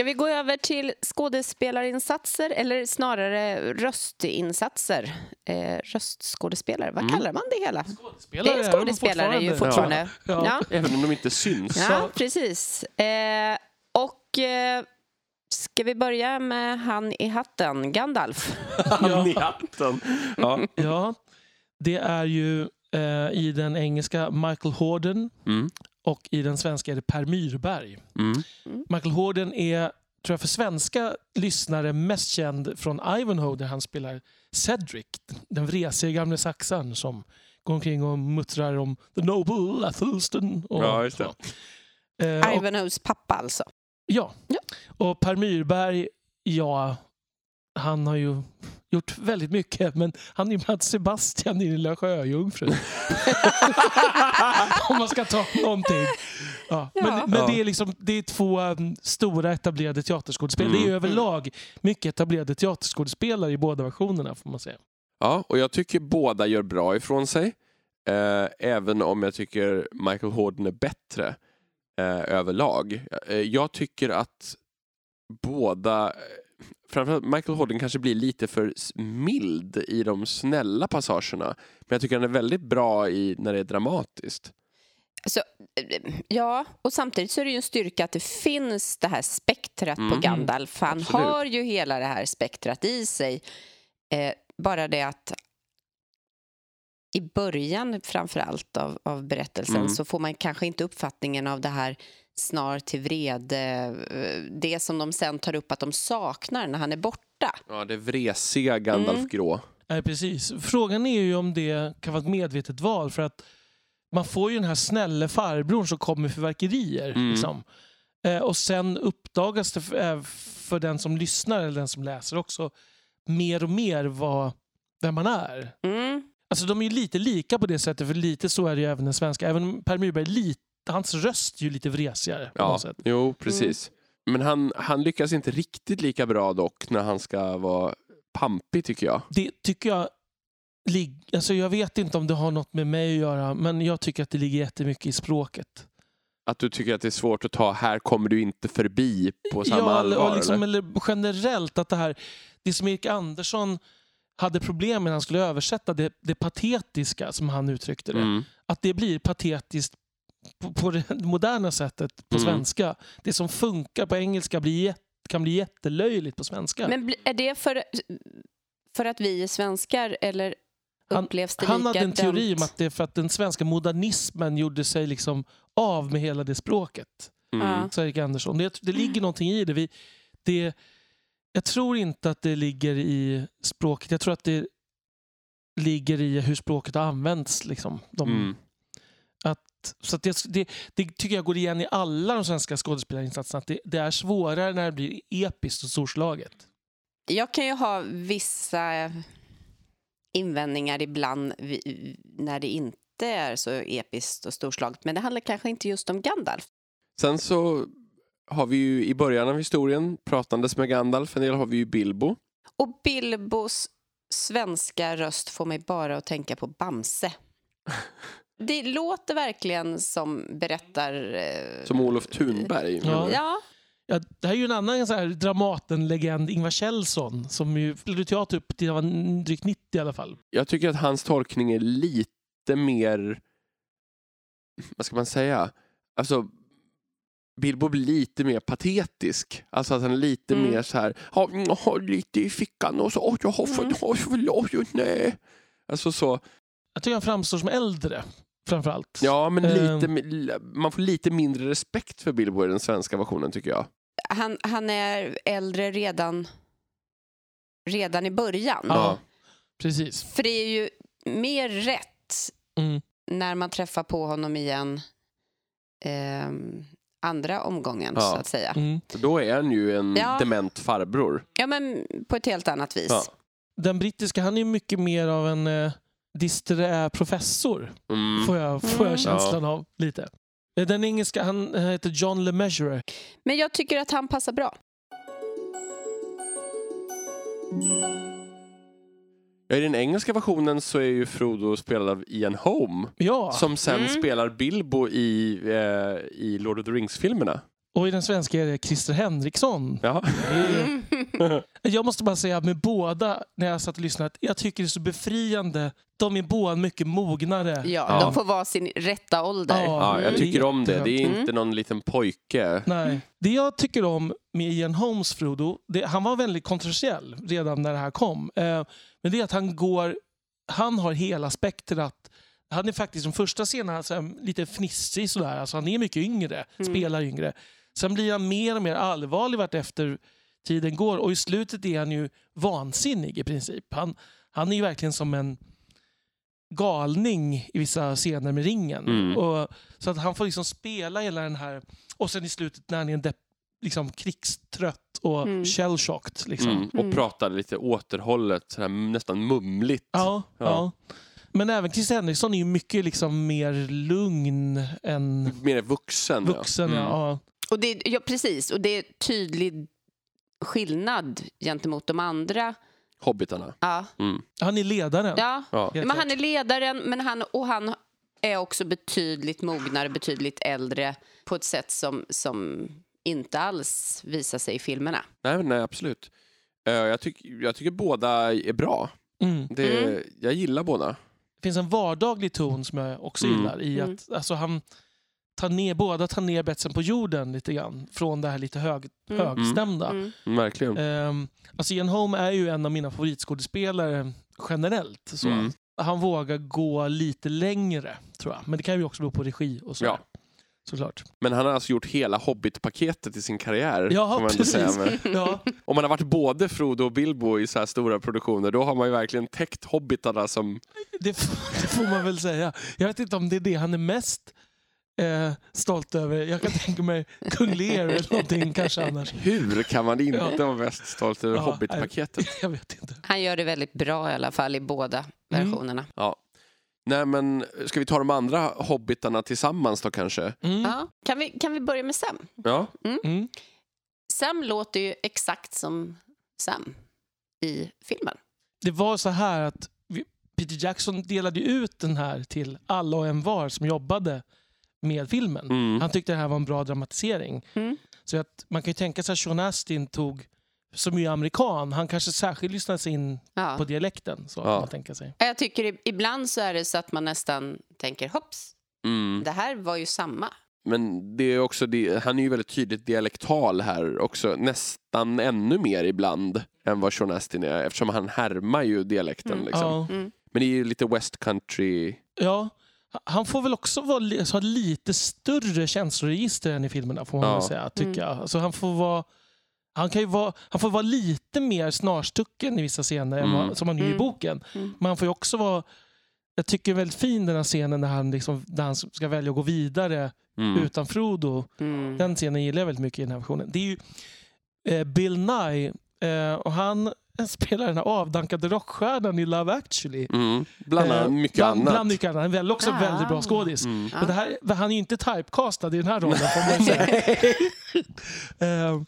Ska vi gå över till skådespelarinsatser eller snarare röstinsatser? Eh, röstskådespelare, vad Mm. kallar man det hela? Skådespelare Det är de skådespelare ju fortfarande. Ja. Ja. Även om de inte syns. Ja, precis. Eh, och eh, ska vi börja med han i hatten, Gandalf? [laughs] Han i hatten. Ja. Ja, det är ju eh, i den engelska Michael Horden Mm. Och i den svenska är det Per Myrberg. Mm. Michael Horden är, tror jag för svenska lyssnare, mest känd från Ivanhoe där han spelar Cedric, den vresiga gamle saxaren som går omkring och muttrar om the noble Athelstan. Och, Ja, just det. Eh, och, Ivanhoes pappa alltså. ja. Ja. och Per Myrberg, ja, han har ju gjort väldigt mycket, men han är ju Mats Sebastian i Lilla Sjöjungfrun. [laughs] Om man ska ta någonting. Ja. Ja. Men, men Ja. det, är liksom, det är två um, stora etablerade teaterskådespelare. Det är Mm. överlag mycket etablerade teaterskådespelare i båda versionerna får man säga. Ja, och jag tycker båda gör bra ifrån sig. Eh, även om jag tycker Michael Horden är bättre eh, överlag. Eh, jag tycker att båda, eh, framförallt Michael Horden kanske blir lite för mild i de snälla passagerna. Men jag tycker han är väldigt bra i när det är dramatiskt. Alltså, ja, och samtidigt så är det ju en styrka att det finns det här spektrat på Mm. Gandalf. För han Absolut. har ju hela det här spektrat i sig. Eh, bara det att i början framför allt av, av berättelsen Mm. så får man kanske inte uppfattningen av det här snar till vrede, det som de sen tar upp att de saknar när han är borta. Ja, det vresiga Gandalf Mm. grå. Nej, precis. Frågan är ju om det kan vara ett medvetet val. För att man får ju den här snälle farbrorn som kommer för verkerier. Mm. Liksom. Eh, och sen uppdagas det för, eh, för den som lyssnar eller den som läser också mer och mer vad, vem man är. Mm. Alltså de är ju lite lika på det sättet, för lite så är det ju även den svenska. Även om Per Myrberg, lite, hans röst är ju lite vresigare på Ja, något sätt. jo, precis. Men han, han lyckas inte riktigt lika bra dock när han ska vara pampig tycker jag. Det tycker jag... lig- Alltså jag vet inte om det har något med mig att göra, men jag tycker att det ligger jättemycket i språket. Att du tycker att det är svårt att ta här kommer du inte förbi på samma ja, allvar. liksom, eller? eller generellt att det här, det som Erik Andersson hade problem med när han skulle översätta det, det patetiska, som han uttryckte det. Mm. Att det blir patetiskt på, på det [laughs] moderna sättet på Mm. svenska. Det som funkar på engelska blir, kan bli jättelöjligt på svenska. Men är det för, för att vi är svenskar eller Han- upplevs det han hade en teori om att det är för att den svenska modernismen gjorde sig liksom av med hela det språket. Mm. Sa Erik Andersson. Det, det ligger någonting i det. Vi, det. Jag tror inte att det ligger i språket. Jag tror att det ligger i hur språket har använts. Liksom. De, Mm. Så att det, det, det tycker jag går igen i alla de svenska skådespelarinsatserna. Att det, det är svårare när det blir episkt och storslaget. Jag kan ju ha vissa invändningar ibland när det inte är så episkt och storslaget. Men det handlar kanske inte just om Gandalf. Sen så har vi ju i början av historien pratandes med Gandalf, en del har vi ju Bilbo. Och Bilbos svenska röst får mig bara att tänka på Bamse. [laughs] Det låter verkligen som berättar... eh, Som Olof Thunberg. Ja. Ja, Ja, det här är ju en annan så här Dramaten-legend, Ingvar Kjellson, som ju spelade teater upp till han var drygt 90 i alla fall. Jag tycker att hans tolkning är lite mer, vad ska man säga, alltså Bilbo blir lite mer patetisk. Alltså att han är lite Mm. mer så här, ja, jag har lite i fickan och så, åh, jag har fått, Mm. åh, förlåt, nej. Alltså så, Jag tycker han framstår som äldre, framförallt. ja men Ehm. lite, man får lite mindre respekt för Bilbo i den svenska versionen tycker jag. han, han är äldre redan, redan i början. Ja. Precis. För det är ju mer rätt Mm. när man träffar på honom igen ehm, andra omgången, Ja. så att säga. Mm. Då är han ju en Ja. dement farbror. Ja, men på ett helt annat vis. Ja. Den brittiska, han är ju mycket mer av en eh, disträ professor, Mm. får jag, får jag Mm. känslan av. lite. Den engelska, han heter John LeMessurier. Men jag tycker att han passar bra. Ja, I den engelska versionen så är ju Frodo spelad av Ian Holm. Ja, Som sen Mm. spelar Bilbo i, eh, i Lord of the Rings-filmerna. Och i den svenska är det Christer Henriksson. Ja. Jag måste bara säga med båda, när jag satt och lyssnade, att jag tycker det är så befriande. De är båda mycket mognare. Ja, Ja. de får vara sin rätta ålder. ja, jag Mm. tycker om det. Det är Mm. inte någon liten pojke. Nej. Det jag tycker om med Ian Holmes Frodo, det, han var väldigt kontroversiell redan när det här kom. Eh, men det är att han går, han har hela spektrat. Han är faktiskt de första scenerna så här, lite fnissig sådär, alltså han är mycket yngre, Mm. spelar yngre. Sen blir han mer och mer allvarlig vart efter tiden går och i slutet är han ju vansinnig i princip. Han, han är ju verkligen som en galning i vissa scener med ringen. Mm. Och, så att han får liksom spela hela den här... Och sen i slutet när han är en depp, liksom krigstrött och Mm. shell-shocked. Liksom. Mm. Och Mm. pratar lite återhållet, så här, nästan mumligt. Ja, Ja. ja. Men även Chris Henriksson är ju mycket liksom mer lugn än Mer vuxen. vuxen. ja. Ja. Och det, ja, precis. Och det är tydlig skillnad gentemot de andra. Hobbitarna. Ja, Mm. Han är ledaren. ja. Ja. Men han är ledaren, men han, och han är också betydligt mognare, betydligt äldre på ett sätt som, som inte alls visar sig i filmerna. Nej, men nej, absolut. Eh, jag, tyck, jag tycker båda är bra. Mm. Det, Mm. Jag gillar båda. Det finns en vardaglig ton som jag också Mm. gillar. i Mm. att alltså han, tar ner, båda tar ner betsen på jorden lite grann. Från det här lite hög, Mm. högstämda. Mm. Verkligen. Um, alltså Ian Holm är ju en av mina favoritskådespelare generellt. Så. Mm. Han vågar gå lite längre, tror jag. Men det kan ju också bero på regi och så. Ja. Såklart. Men han har alltså gjort hela Hobbit-paketet i sin karriär. Ja, man precis. säga. Men Ja, om man har varit både Frodo och Bilbo i så här stora produktioner, då har man ju verkligen täckt hobbitarna som... det, [laughs] det får man väl säga. Jag vet inte om det är det han är mest eh, stolt över. Jag kan tänka mig Kung Lear eller någonting kanske annars. Hur kan man inte Ja. vara mest stolt över Ja, Hobbit-paketet? [laughs] Jag vet inte. Han gör det väldigt bra i alla fall i båda Mm. versionerna. Ja. Nej, men ska vi ta de andra hobbitarna tillsammans då kanske? Mm. Ja. Kan, vi, kan vi börja med Sam? Ja. Mm. Sam låter ju exakt som Sam i filmen. Det var så här att Peter Jackson delade ut den här till alla och en var som jobbade med filmen. Mm. Han tyckte det här var en bra dramatisering. Mm. Så att man kan ju tänka sig att Sean Astin tog, som ju är amerikan, han kanske särskilt lyssnade sig in Ja. på dialekten. Så Ja. kan man tänka sig. Jag tycker ibland så är det så att man nästan tänker hopps, Mm. det här var ju samma. Men det är också det, han är ju väldigt tydligt dialektal här också, nästan ännu mer ibland än vad Sean Astin är eftersom han härmar ju dialekten. Mm. Liksom. Ja. Mm. Men det är ju lite West Country. Ja, han får väl också vara, alltså, ha lite större känsloregister än i filmerna får man Ja. väl säga. Tycker Mm. jag. Alltså, han, får vara, han, kan ju vara, han får vara lite mer snarstucken i vissa scener än Mm. vad, som han är i Mm. boken. Mm. Men han får ju också vara... Jag tycker väldigt fin den här scenen när han, liksom, där han ska välja att gå vidare Mm. utan Frodo. Mm. Den scenen gillar jag väldigt mycket i den här versionen. Det är ju eh, Bill Nye eh, och han [laughs] spelar den här avdankade rockstjärnan i Love actually. Mm. Bland Eh, mycket bland, annat. Bland mycket annat. Han är väl också Ah. väldigt bra skådis. Mm. Men det här, han är ju inte typecastad i den här [laughs] rollen får man säga. [laughs] Eh,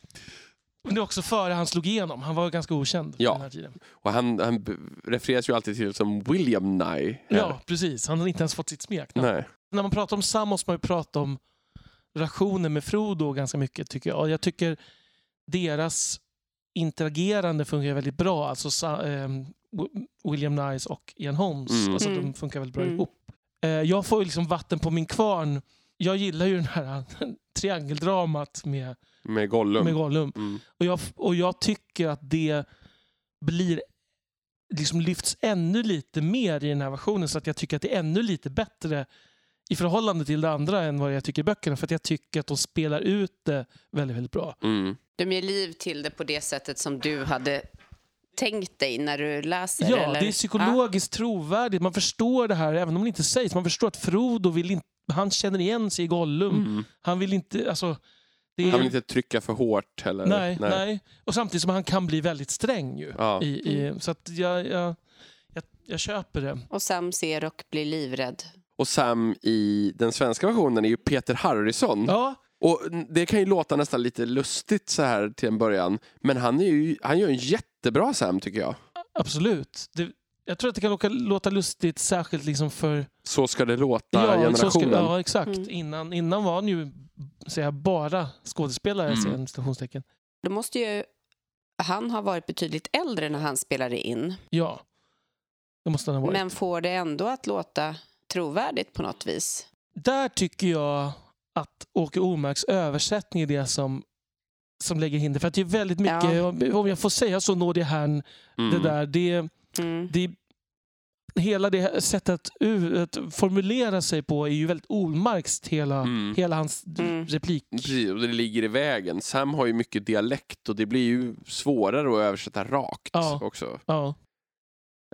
Men det är också före han slog igenom. Han var ganska okänd Ja. den här tiden. Och han, han refereras ju alltid till som William Nye. här. Ja, precis. Han har inte ens fått sitt smeknamn. Nej. När man pratar om Sam måste man ju prata om relationen med Frodo ganska mycket tycker jag. Jag tycker deras interagerande funkar väldigt bra. Alltså Sa- Wi- William Nyes och Ian Holmes. Mm. Alltså, Mm. De funkar väldigt bra Mm. ihop. Eh, jag får ju liksom vatten på min kvarn. Jag gillar ju den här [laughs] triangeldramat med, Med Gollum. med Gollum. Mm. Och jag, och jag tycker att det blir liksom lyfts ännu lite mer i den här versionen så att jag tycker att det är ännu lite bättre i förhållande till det andra än vad jag tycker i böckerna. För att jag tycker att de spelar ut det väldigt, väldigt bra. Mm. De ger liv till det på det sättet som du hade tänkt dig när du läser? Ja, eller? det är psykologiskt trovärdigt. Man förstår det här även om det inte sägs. Man förstår att Frodo vill inte, han känner igen sig i Gollum. Mm. Han vill inte, alltså... Det är, Han vill inte trycka för hårt heller. nej, nej. Och samtidigt som han kan bli väldigt sträng ju. Ja. I, i, så att jag, jag, jag, jag köper det. Och Sam ser och blir livrädd. Och Sam i den svenska versionen är ju Peter Harrison. Ja, Och det kan ju låta nästan lite lustigt så här till en början. Men han, är ju, han gör en jättebra Sam tycker jag. Absolut. Det, jag tror att det kan låta, låta lustigt, särskilt liksom för Så ska det låta så ska, generationen. ja, exakt. Mm. Innan, innan var han ju säga, bara skådespelare, Mm. mm. citationstecken. Då måste ju han ha varit betydligt äldre när han spelade in. Ja, det måste han ha varit. Men får det ändå att låta trovärdigt på något vis? Där tycker jag att Åke Omarks översättning är det som, som lägger hinder. För att det är väldigt mycket, Ja. om- jag får säga så, det här, Mm. det där. Det, Mm. det, hela det sättet att formulera sig på är ju väldigt Omarkskt, hela, Mm. hela hans Mm. replik. Precis, och det ligger i vägen. Sam har ju mycket dialekt och det blir ju svårare att översätta rakt Ja. också. Ja.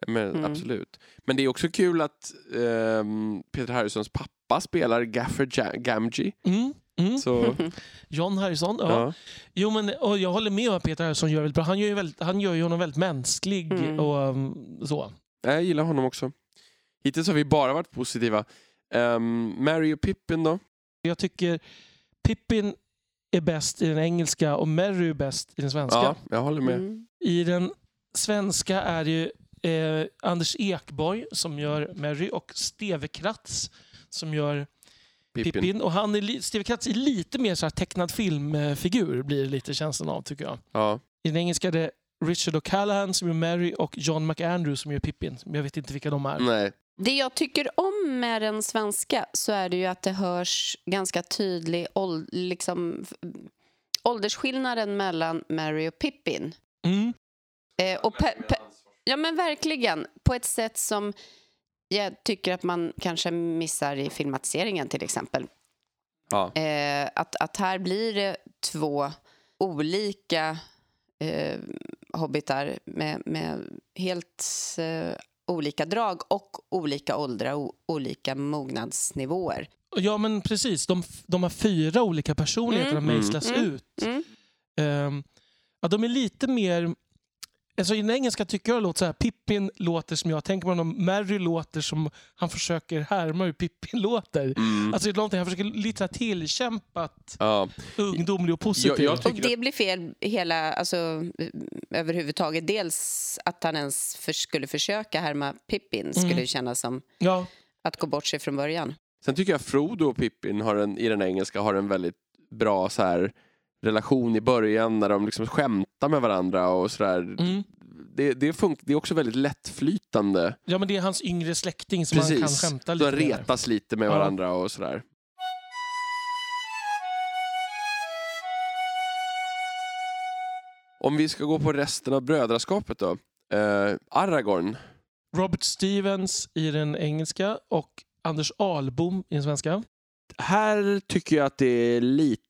Men, Mm. Absolut. Men det är också kul att ehm, Peter Harrisons pappa spelar Gaffer Gamgee. Mm. Mm. Så, [laughs] John Harrison. Ja. ja. Jo, men, och jag håller med om att Peter Harrison gör väldigt bra. Han gör ju, väldigt, han gör ju honom väldigt mänsklig Mm. och um, så. Jag gillar honom också. Hittills har vi bara varit positiva. Um, Mary och Pippin då? Jag tycker Pippin är bäst i den engelska och Merry är bäst i den svenska. Ja, jag håller med. Mm. I den svenska är det ju eh, Anders Ekborg som gör Merry och Steve Kratz som gör Pippin. Pippin. Och han är Steve Kratz är lite mer så här tecknad filmfigur blir det lite känslan av tycker jag. Ja. I den engelska är det Richard O'Callaghan som gör Mary och John McAndrew som gör Pippin. Jag vet inte vilka de är. Nej. Det jag tycker om med den svenska så är det ju att det hörs ganska tydlig ål- liksom, åldersskillnaden mellan Mary och Pippin. Mm. Eh, och pe- pe- ja, men verkligen. På ett sätt som jag tycker att man kanske missar i filmatiseringen till exempel. Ja. Eh, att, att här blir det två olika eh, hobbitar med, med helt eh, olika drag och olika åldrar och olika mognadsnivåer. Ja, men precis. De, de har fyra olika personligheter Mm. de mejslas Mm. ut. Mm. Ehm, ja, de är lite mer... Alltså, I den engelska tycker jag låter så här. Pippin låter som jag tänker på honom. Mary låter som han försöker härma hur Pippin [laughs] låter. Mm. Alltså det är någonting han försöker lite tillkämpat Ja. ungdomlig och positiv. Jag- jag Och det blir fel hela, alltså, eh, överhuvudtaget. Dels att han ens för, skulle försöka härma Pippin skulle Mm. ju kännas som ja, att gå bort sig från början. Sen tycker jag Frodo och Pippin har en, i den engelska har en väldigt bra så här, relation i början när de liksom skämtar med varandra och sådär. mm. Det, det, fun- det är också väldigt lättflytande. ja, men det är hans yngre släkting som han kan Precis. skämta De lite med. retas lite med Ja. varandra och sådär. Om vi ska gå på resten av brödraskapet då. Eh, Aragorn. Robert Stevens i den engelska och Anders Ahlbom i den svenska. Här tycker jag att det är lite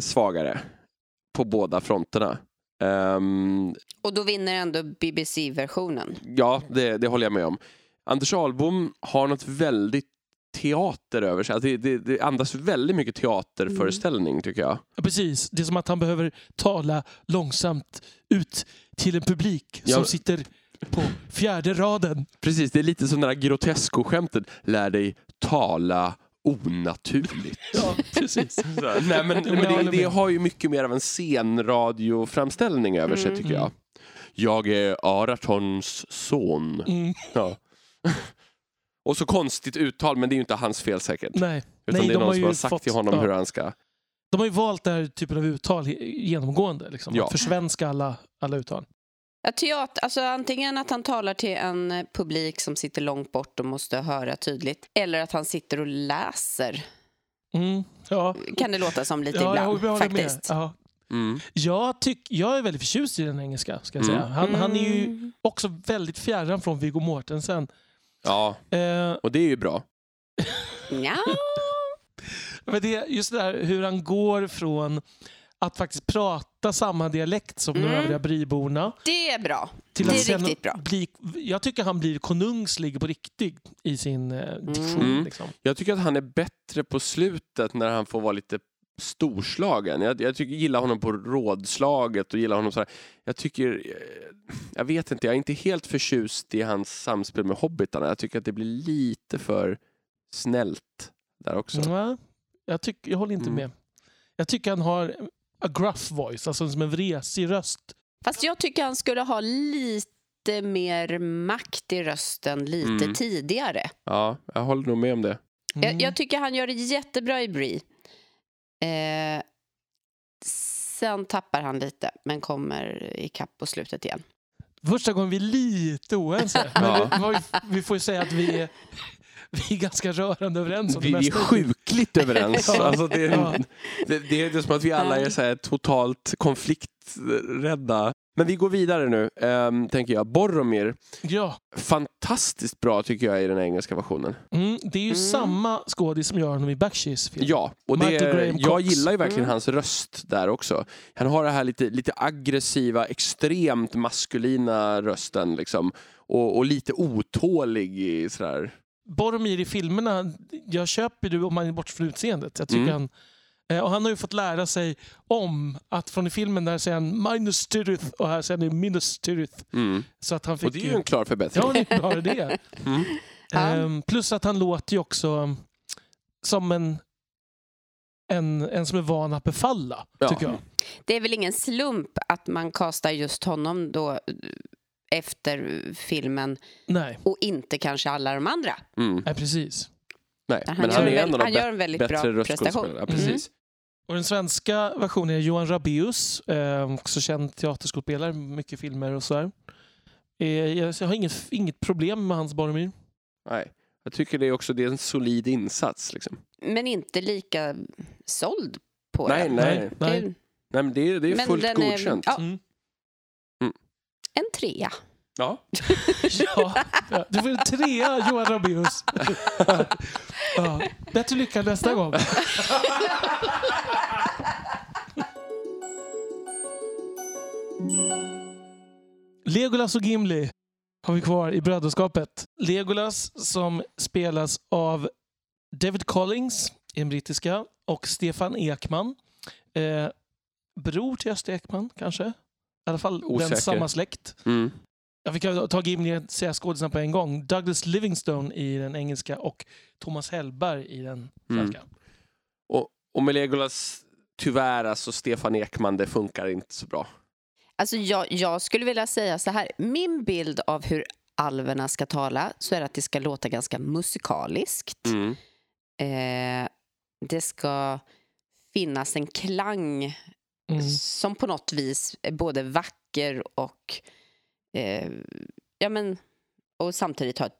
svagare på båda fronterna. Ehm, Och då vinner ändå BBC-versionen. ja, det, det håller jag med om. Anders Ahlbom har något väldigt teater över sig. Alltså det, det, det andas väldigt mycket teaterföreställning tycker jag. Ja, precis. Det är som att han behöver tala långsamt ut till en publik Ja. som sitter på fjärde raden. Precis, det är lite som det där grotesko-skämtet. Lär dig tala onaturligt. Ja, precis. [laughs] Nej, men, men det, det har ju mycket mer av en scenradioframställning över sig tycker jag. Jag är Aratons son. Mm, Ja. [laughs] Och så konstigt uttal, men det är ju inte hans fel säkert. nej. Utan nej, det är de någon har som har sagt fått- till honom ja. hur han ska... De har ju valt den här typen av uttal genomgående. Liksom. Ja. Att försvenska alla, alla uttal. Ja, teater, alltså antingen att han talar till en eh, publik som sitter långt bort och måste höra tydligt eller att han sitter och läser. Mm, ja. Kan det låta som lite ja, ibland, jag håller med. faktiskt. Ja. Mm. Jag, tyck, jag är väldigt förtjust i den engelska. Ska jag säga. Mm. Han, han är ju Mm. också väldigt fjärran från Viggo Mortensen. Ja, Eh, och det är ju bra. Ja. [laughs] Men det, just det där hur han går från att faktiskt prata samma dialekt som de Mm. övriga Briborna. Det är bra. Till Det att är sen riktigt bra. Bli, jag tycker han blir konungslig på riktigt i sin eh, diktion. Mm. Liksom. Jag tycker att han är bättre på slutet när han får vara lite storslagen. Jag, jag tycker, gillar honom på rådslaget och gillar honom så här. Jag tycker, eh, jag vet inte, jag är inte helt förtjust i hans samspel med hobbitarna. Jag tycker att det blir lite för snällt där också. Ja, jag, tycker, jag håller inte Mm. med. Jag tycker han har a gruff voice, alltså som en vresig röst. Fast jag tycker han skulle ha lite mer makt i rösten lite Mm. tidigare. Ja, jag håller nog med om det. Mm. Jag, jag tycker han gör det jättebra i Brie. Eh, sen tappar han lite, men kommer ikapp på slutet igen. Första gången vi är lite oense. [laughs] Men Ja. vi, vi, vi får ju säga att vi är, [laughs] vi är ganska rörande överens om Vi det är mesta. sjukligt [laughs] överens. Alltså det, är, det, det är som att vi alla är så här totalt konflikträdda. Men vi går vidare nu, ehm, tänker jag. Boromir, Ja, fantastiskt bra tycker jag i den engelska versionen. mm, det är ju Mm. samma skådis som gör honom i Bakshirs film. Ja, och det, Michael Graham jag Cox. gillar ju verkligen Mm. hans röst där också. Han har det här lite, lite aggressiva, extremt maskulina rösten liksom. Och, och lite otålig i sådär. Boromir i filmerna, jag köper du om man är bort från utseendet. Jag tycker Mm. han, eh, och han har ju fått lära sig om att från i filmen där säger han minus Tirith och här säger han minus Tirith. Mm. Så att han fick Och det är ju en klar förbättring. Ja, det är bara [laughs] det. Mm. Ehm, plus att han låter ju också som en, en, en som är van att befalla, Ja. tycker jag. Det är väl ingen slump att man kastar just honom då efter filmen Nej, och inte kanske alla de andra. Mm. nej precis. Nej, Han, men gör, han är en av de han gör en väldigt bra prestation. röstskådespelare. Ja, precis. Och den svenska versionen är Johan Rabaeus, eh, också känd teaterskådespelare, mycket filmer och sådär. Eh, jag, jag har inget, inget problem med hans Boromir. Nej. Jag tycker det är också det är en solid insats. Liksom. Men inte lika såld på Nej, den. nej. Nej, Det är- nej. Nej, men det är, det är Men fullt den är- godkänt. ja. Mm. En trea. Ja. [laughs] Ja, ja, du får en trea Johan Rabaeus. Ja, bättre lycka nästa gång. Legolas och Gimli har vi kvar i brödraskapet. Legolas som spelas av David Collins i den brittiska och Stefan Ekman. Eh, bror till Öster Ekman kanske? I alla fall Osäker. den samma släkt. Mm. Ja, vi kan ta Gimli och säga skådisarna på en gång. Douglas Livingstone i den engelska och Thomas Hellberg i den Mm. svenska. Och, och med Legolas, tyvärr, alltså Stefan Ekman, det funkar inte så bra. Alltså jag, jag skulle vilja säga så här. Min bild av hur alverna ska tala så är det att det ska låta ganska musikaliskt. Mm. Eh, det ska finnas en klang Mm. som på något vis är både vacker och eh, ja men och samtidigt ha ett,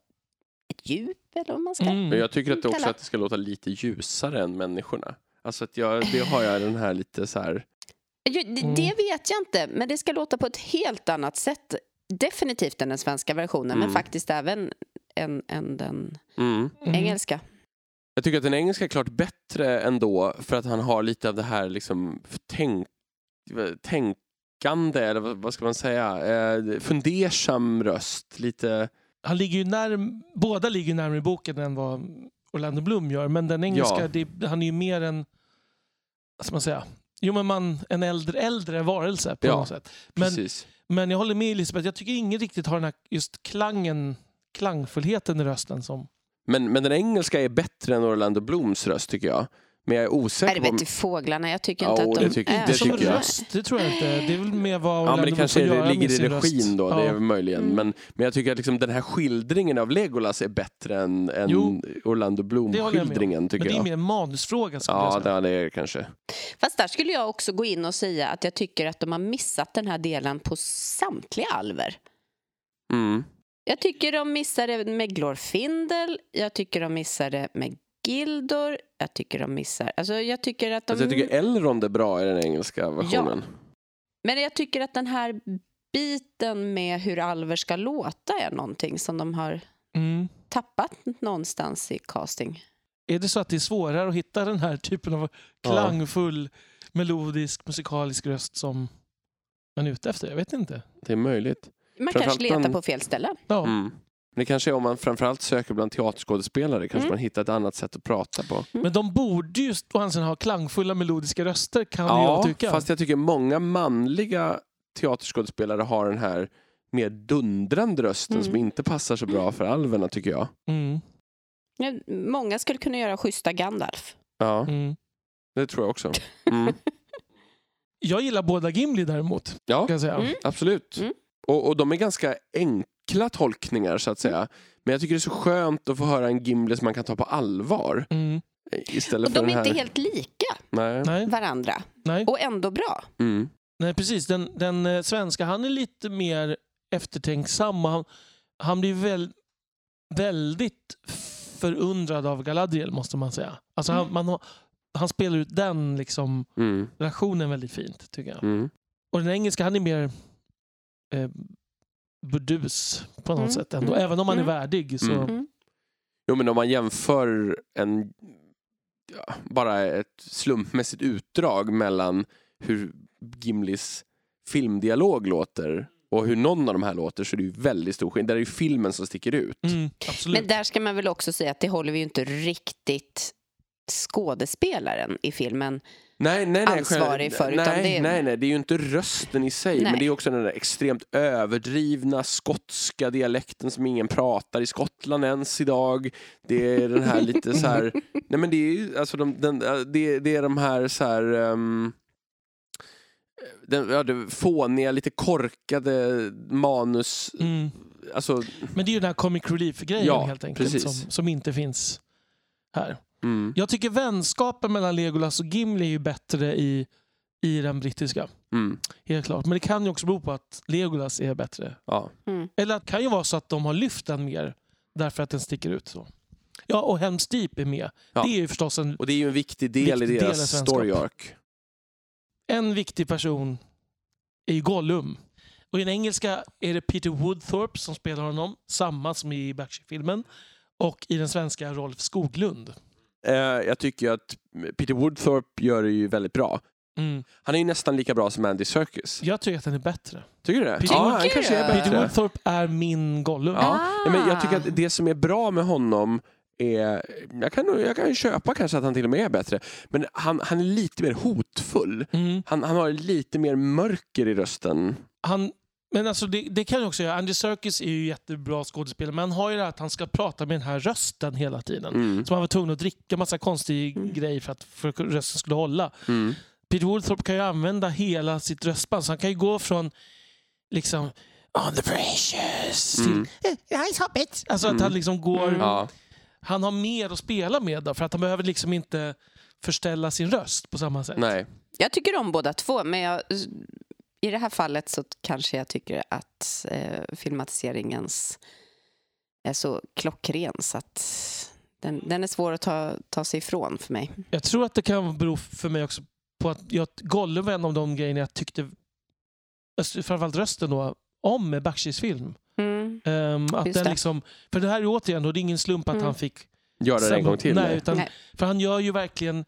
ett djup eller vad man ska. Mm. Men jag tycker att det också att det ska låta lite ljusare än människorna. Alltså att jag, det har jag den här lite så här... Det, Mm. det vet jag inte, men det ska låta på ett helt annat sätt. Definitivt än den svenska versionen, Mm. men faktiskt även än, än den Mm. Mm. engelska. Jag tycker att den engelska är klart bättre ändå för att han har lite av det här liksom tänk, tänkande, eller vad, ska man säga, eh, fundersam röst. Lite, Han ligger ju närm- båda ligger närmare boken än vad Orlando Bloom gör. Men den engelska, Ja. det, han är ju mer en... Vad ska man säga? Jo, men man, en äldre, äldre varelse på Ja, något sätt. Men, precis. men jag håller med Elisabeth, jag tycker ingen riktigt har den här just klangen, klangfullheten i rösten som... Men, men den engelska är bättre än Orlando Blooms röst tycker jag. Men jag är Är osäker det på... bättre fåglarna? Jag tycker Ja, inte att och de det tycker- är det som tycker jag. röst, det tror jag inte. Det är väl mer vad Ja, men det kanske det ligger i regin då, det är Ja. möjligen. Mm. Men, men jag tycker att liksom den här skildringen av Legolas är bättre än, än Jo, Orlando det jag. Bloom-skildringen Men det är jag. mer en manusfråga skulle jag Ja, det är det kanske. Fast där skulle jag också gå in och säga att jag tycker att de har missat den här delen på samtliga alver. Mm. Jag tycker de missar det med Glorfindel, jag tycker de missar det med Gildor, jag tycker de missar... Alltså jag tycker att de... Alltså, jag tycker Elrond är bra i den engelska versionen. Men jag tycker att den här biten med hur alver ska låta är någonting som de har Mm. tappat någonstans i casting. Är det så att det är svårare att hitta den här typen av Ja. klangfull, melodisk, musikalisk röst som man är ute efter? Jag vet inte. Det är möjligt. Man kanske letar på fel ställe. Ja. Mm. Men det kanske är om man framförallt söker bland teaterskådespelare kanske Mm. man hittar ett annat sätt att prata på. Men de borde ju å andra ha klangfulla melodiska röster kan jag tycka. fast jag tycker många manliga teaterskådespelare har den här mer dundrande rösten Mm. som inte passar så bra för alverna tycker jag. Mm. Ja, Många skulle kunna göra schyssta Gandalf. Ja, Mm. det tror jag också. [laughs] Mm. Jag gillar båda Gimli däremot. Ja, Kan jag säga. Mm. absolut. Mm. Och, och de är ganska enkla tolkningar så att säga. Men jag tycker det är så skönt att få höra en Gimli som man kan ta på allvar. Mm. Istället Och för de är här... inte helt lika Nej. Varandra. nej. Och ändå bra. Mm. nej, precis. Den, den eh, svenska, han är lite mer eftertänksam. Han, han blir väl, väldigt förundrad av Galadriel, måste man säga. Alltså han, Mm. man har, han spelar ut den liksom, Mm. relationen väldigt fint, tycker jag. Mm. Och den engelska, han är mer eh, burdus på något Mm, sätt ändå. mm, Även om han är mm. värdig. Så, Mm. Jo men om man jämför en, ja, bara ett slumpmässigt utdrag mellan hur Gimlis filmdialog låter och hur någon av de här låter så är det ju väldigt stor skillnad. Där är ju filmen som sticker ut. Mm. Men där ska man väl också säga att det håller vi ju inte riktigt skådespelaren i filmen. Nej, nej, nej. ansvarig för, nej, utan det är- nej, nej, det är ju inte rösten i sig, Nej. men det är också den där extremt överdrivna skotska dialekten som ingen pratar i Skottland ens idag. Det är den här lite så här, [laughs] nej men det är ju, alltså de, den, det, det är de här så här, ehm, den, ja, det fåniga, lite korkade manus, Mm. alltså, Men det är ju den här comic relief-grejen Ja, helt enkelt som, som inte finns här. Mm, Jag tycker vänskapen mellan Legolas och Gimli är ju bättre i, i den brittiska. mm, Helt klart. Men det kan ju också bero på att Legolas är bättre. ja. Eller det kan ju vara så att de har lyft den mer därför att den sticker ut. så. Ja, och Helms Deep är med. Ja. Det är ju förstås en, Och det är ju en viktig del Viktig i del deras svenskap. story arc. en viktig person är ju Gollum. Och i den engelska är det Peter Woodthorpe som spelar honom, samma som i Bakshi-filmen. Och i den svenska Rolf Skoglund. Eh, jag tycker att Peter Woodthorpe gör det ju väldigt bra. Mm. Han är ju nästan lika bra som Andy Serkis. Jag tycker att den är bättre. Tycker du det? Peter ja, han kanske är Peter Peter bättre. Woodthorpe är min Gollum. Ja. Ja, men jag tycker Ah. att det som är bra med honom är, jag kan, jag kan ju köpa kanske att han till och med är bättre, men han, han är lite mer hotfull. Mm. Han, han har lite mer mörker i rösten. Han, men alltså det, det kan jag också göra. Andy Serkis är ju jättebra skådespelare men han har ju det här att han ska prata med den här rösten hela tiden. Mm. Så han var tvungen att dricka massa konstig Mm. grej för att, för att rösten skulle hålla. Mm. Peter Woodthorpe kan ju använda hela sitt röstband så han kan ju gå från liksom On the precious Mm. till eh, Ice Hobbit. Alltså att Mm. han liksom går... Mm. Ja. Han har mer att spela med då, för att han behöver liksom inte förställa sin röst på samma sätt. Nej. Jag tycker om båda två, men jag, i det här fallet så kanske jag tycker att eh, filmatiseringens är så klockren så att den, den är svår att ta, ta sig ifrån för mig. Jag tror att det kan bero för mig också på att jag, Gollum var en av de grejerna jag tyckte, alltså framförallt rösten då, om med Bakshis film. Mm. Ehm, att Just den liksom, för det här är återigen, då, det är ingen slump att Mm. han fick... Gör det en gång till. Nej, utan, Nej. För han gör ju verkligen...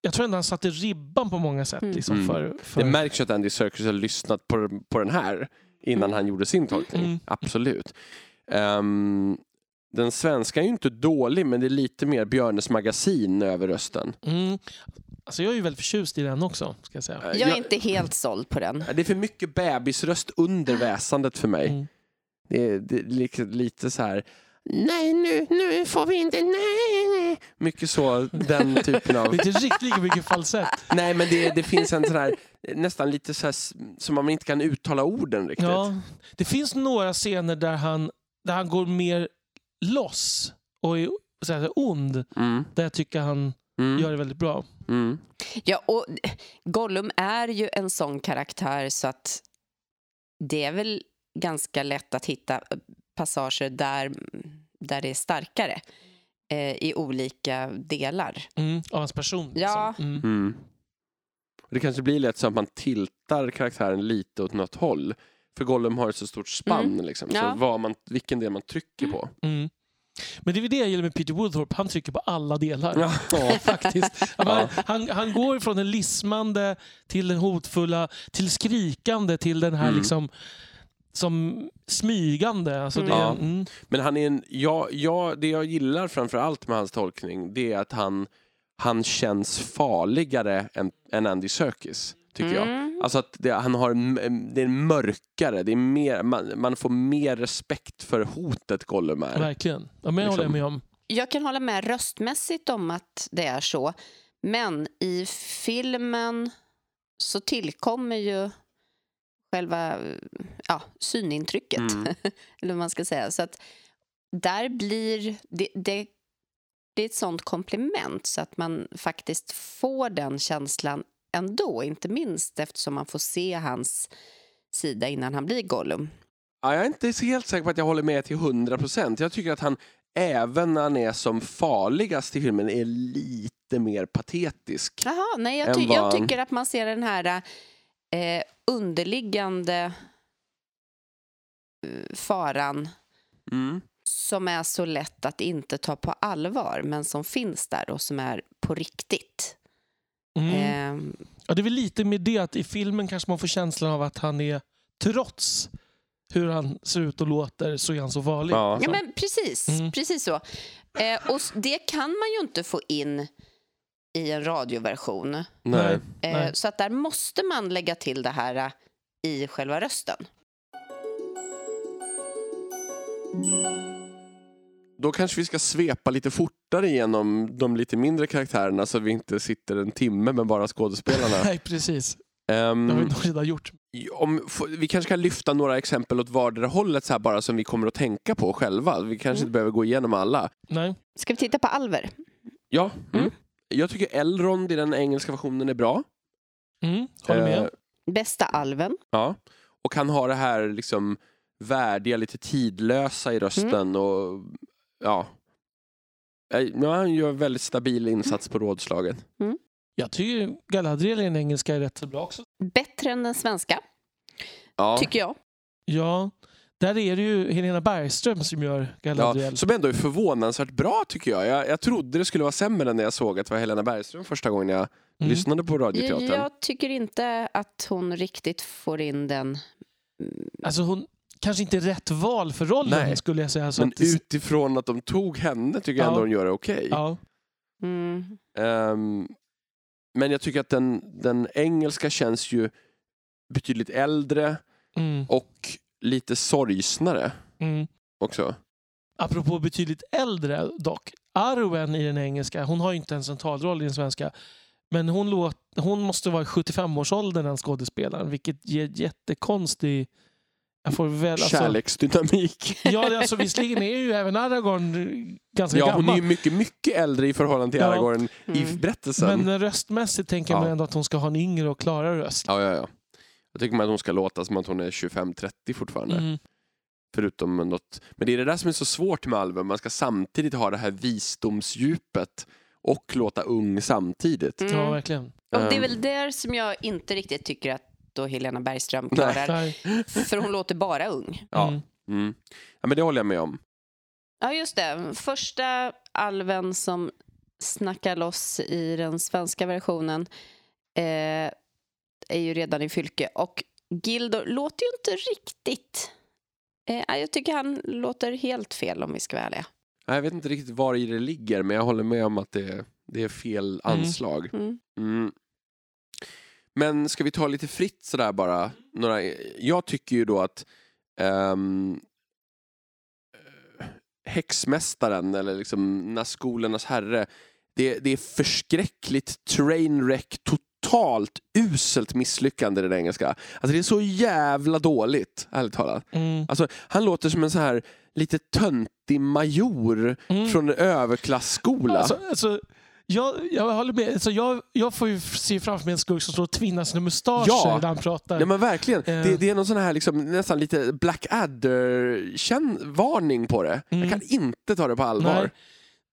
Jag tror ändå han satte ribban på många sätt. Mm. Liksom, Mm. för, för, Det märks ju att Andy Serkis har lyssnat på, på den här innan Mm. han gjorde sin tolkning. Mm. Absolut. Ehm, den svenska är ju inte dålig, men det är lite mer Björnes magasin över rösten. mm, alltså jag är ju väldigt förtjust i den också, ska jag säga. Jag är inte helt såld på den. Det är för mycket bebisröst under väsandet för mig. Mm. Det är, det är lite, lite så här... Nej, nu, nu får vi inte... Nej, nej. Mycket så, den [laughs] typen av... Det är inte riktigt lika mycket falsett. Nej, men det, det finns en sån här... Nästan lite så här som man inte kan uttala orden riktigt. Ja, det finns några scener där han, där han går mer loss och är så här, ond. Mm, Där jag tycker han mm, gör det väldigt bra. mm. Ja, och Gollum är ju en sån karaktär så att det är väl ganska lätt att hitta passager där, där det är starkare eh, i olika delar. Mm, av hans person. Ja. Liksom. Mm. Mm. Och Det kanske blir lätt så att man tiltar karaktären lite åt något håll. För Gollum har ett så stort spann. Mm. Liksom, Ja. så vad man, vilken del man trycker på. Mm. Men det är väl det jag gillar med Peter Woodthorpe. Han trycker på alla delar. Ja. Ja, faktiskt. [laughs] Ja. Han, han går från den lismande till den hotfulla, till skrikande, till den här Mm. liksom som smygande. Alltså det, Ja. mm. Men han är en, ja, ja, det jag gillar framför allt med hans tolkning det är att han, han känns farligare än, än Andy Serkis. Tycker jag. Mm. Alltså att det, han har, det är mörkare, det är mer, man, man får mer respekt för hotet Gollum är. Verkligen. Ja, men jag håller Liksom. med om. Jag kan hålla med röstmässigt om att det är så. Men i filmen så tillkommer ju själva ja, synintrycket. Mm. [laughs] Eller vad man ska säga. Så att där blir det, det, det är ett sånt komplement så att man faktiskt får den känslan ändå. Inte minst eftersom man får se hans sida innan han blir Gollum. Ja, jag är inte så helt säker på att jag håller med till 100%. Jag tycker att han, även när han är som farligast i filmen, är lite mer patetisk. Jaha, nej, jag, ty- vad- jag tycker att man ser den här eh, underliggande eh, faran Mm. som är så lätt att inte ta på allvar men som finns där och som är på riktigt. Mm. Eh, Ja, det är väl lite med det att i filmen kanske man får känslan av att han är, trots hur han ser ut och låter, så är han så farlig. Ja. ja, men precis, Mm. precis så. Eh, och det kan man ju inte få in i en radioversion. Nej. Nej. Eh, Nej. så att där måste man lägga till det här eh, i själva rösten. Då kanske vi ska svepa lite fortare genom de lite mindre karaktärerna så att vi inte sitter en timme med bara skådespelarna. [laughs] Nej, precis. Ehm, Det har vi nog redan gjort. om, vi kanske kan lyfta några exempel åt vardera hållet så här bara som vi kommer att tänka på själva. Vi kanske Mm. inte behöver gå igenom alla. Nej. Ska vi titta på Alver? Ja, mm. Mm. jag tycker Elrond i den engelska versionen är bra. Mm, håller med. Eh, Bästa alven? Ja. Och han har det här liksom värdiga, lite tidlösa i rösten Mm. och ja. Eh, Ja, han gör väldigt stabil insats på rådslagen. Jag tycker Galadriel i den engelska är rätt så bra också. Bättre än den svenska, Ja. tycker jag. Ja, där är det ju Helena Bergström som gör Galadriel. Ja, som ändå är förvånansvärt bra tycker jag. jag. Jag trodde det skulle vara sämre när jag såg att det var Helena Bergström första gången jag Mm. lyssnade på Radioteatern. Jag tycker inte att hon riktigt får in den. Alltså hon kanske inte är rätt val för rollen Nej. skulle jag säga. Så Men att det- utifrån att de tog henne tycker jag Ja. ändå hon gör det okej. ja. Mm. Ehm, men jag tycker att den, den engelska känns ju betydligt äldre Mm, och lite sorgsnare mm. också. Apropå betydligt äldre dock. Arwen i den engelska, hon har ju inte en centralroll i den svenska. Men hon, låt, hon måste vara i 75-årsåldern den skådespelaren, vilket ger jättekonstig... Jag får väl, alltså, Kärleksdynamik. [laughs] Ja, alltså, visserligen är ju även Aragorn ganska Ja, hon är gammal. ju mycket, mycket äldre i förhållande till Ja. Aragorn i Mm. berättelsen. Men röstmässigt tänker Ja. man ändå att hon ska ha en yngre och klarare röst. Ja, ja, ja. Jag tycker man att hon ska låta som att hon är 25-30 fortfarande. Mm. Förutom något. Men det är det där som är så svårt med Alven. Man ska samtidigt ha det här visdomsdjupet och låta ung samtidigt. Mm. Ja, verkligen. Och det är Ehm. väl där som jag inte riktigt tycker att då Helena Bergström klarar. Nej. För hon låter bara ung. Ja. Mm. Mm. ja, men det håller jag med om. Ja, just det. Första alven som snackar loss i den svenska versionen eh, är ju redan i fylke. Och Gildor låter ju inte riktigt... Eh, jag tycker han låter helt fel om vi ska vara ärliga. Ja, Jag vet inte riktigt var i det ligger, men jag håller med om att det, det är fel Mm. anslag. Mm. Mm. Men ska vi ta lite fritt sådär bara? Några, jag tycker ju då att eh, Häxmästaren, eller liksom Nazgulernas herre, det, det är förskräckligt trainwreck, totalt uselt misslyckande i den engelska. Alltså det är så jävla dåligt, ärligt talat. Mm. Alltså, han låter som en så här lite töntig major Mm. från en överklassskola. Alltså, alltså, jag, jag håller med. Alltså, jag, jag får ju se framför mig en skurk som står och tvinnar sina mustascher Ja. när han pratar. Nej men verkligen, Eh. det, det är någon sån här liksom, nästan lite Black Adder-varning på det. Mm. Jag kan inte ta det på allvar. Nej.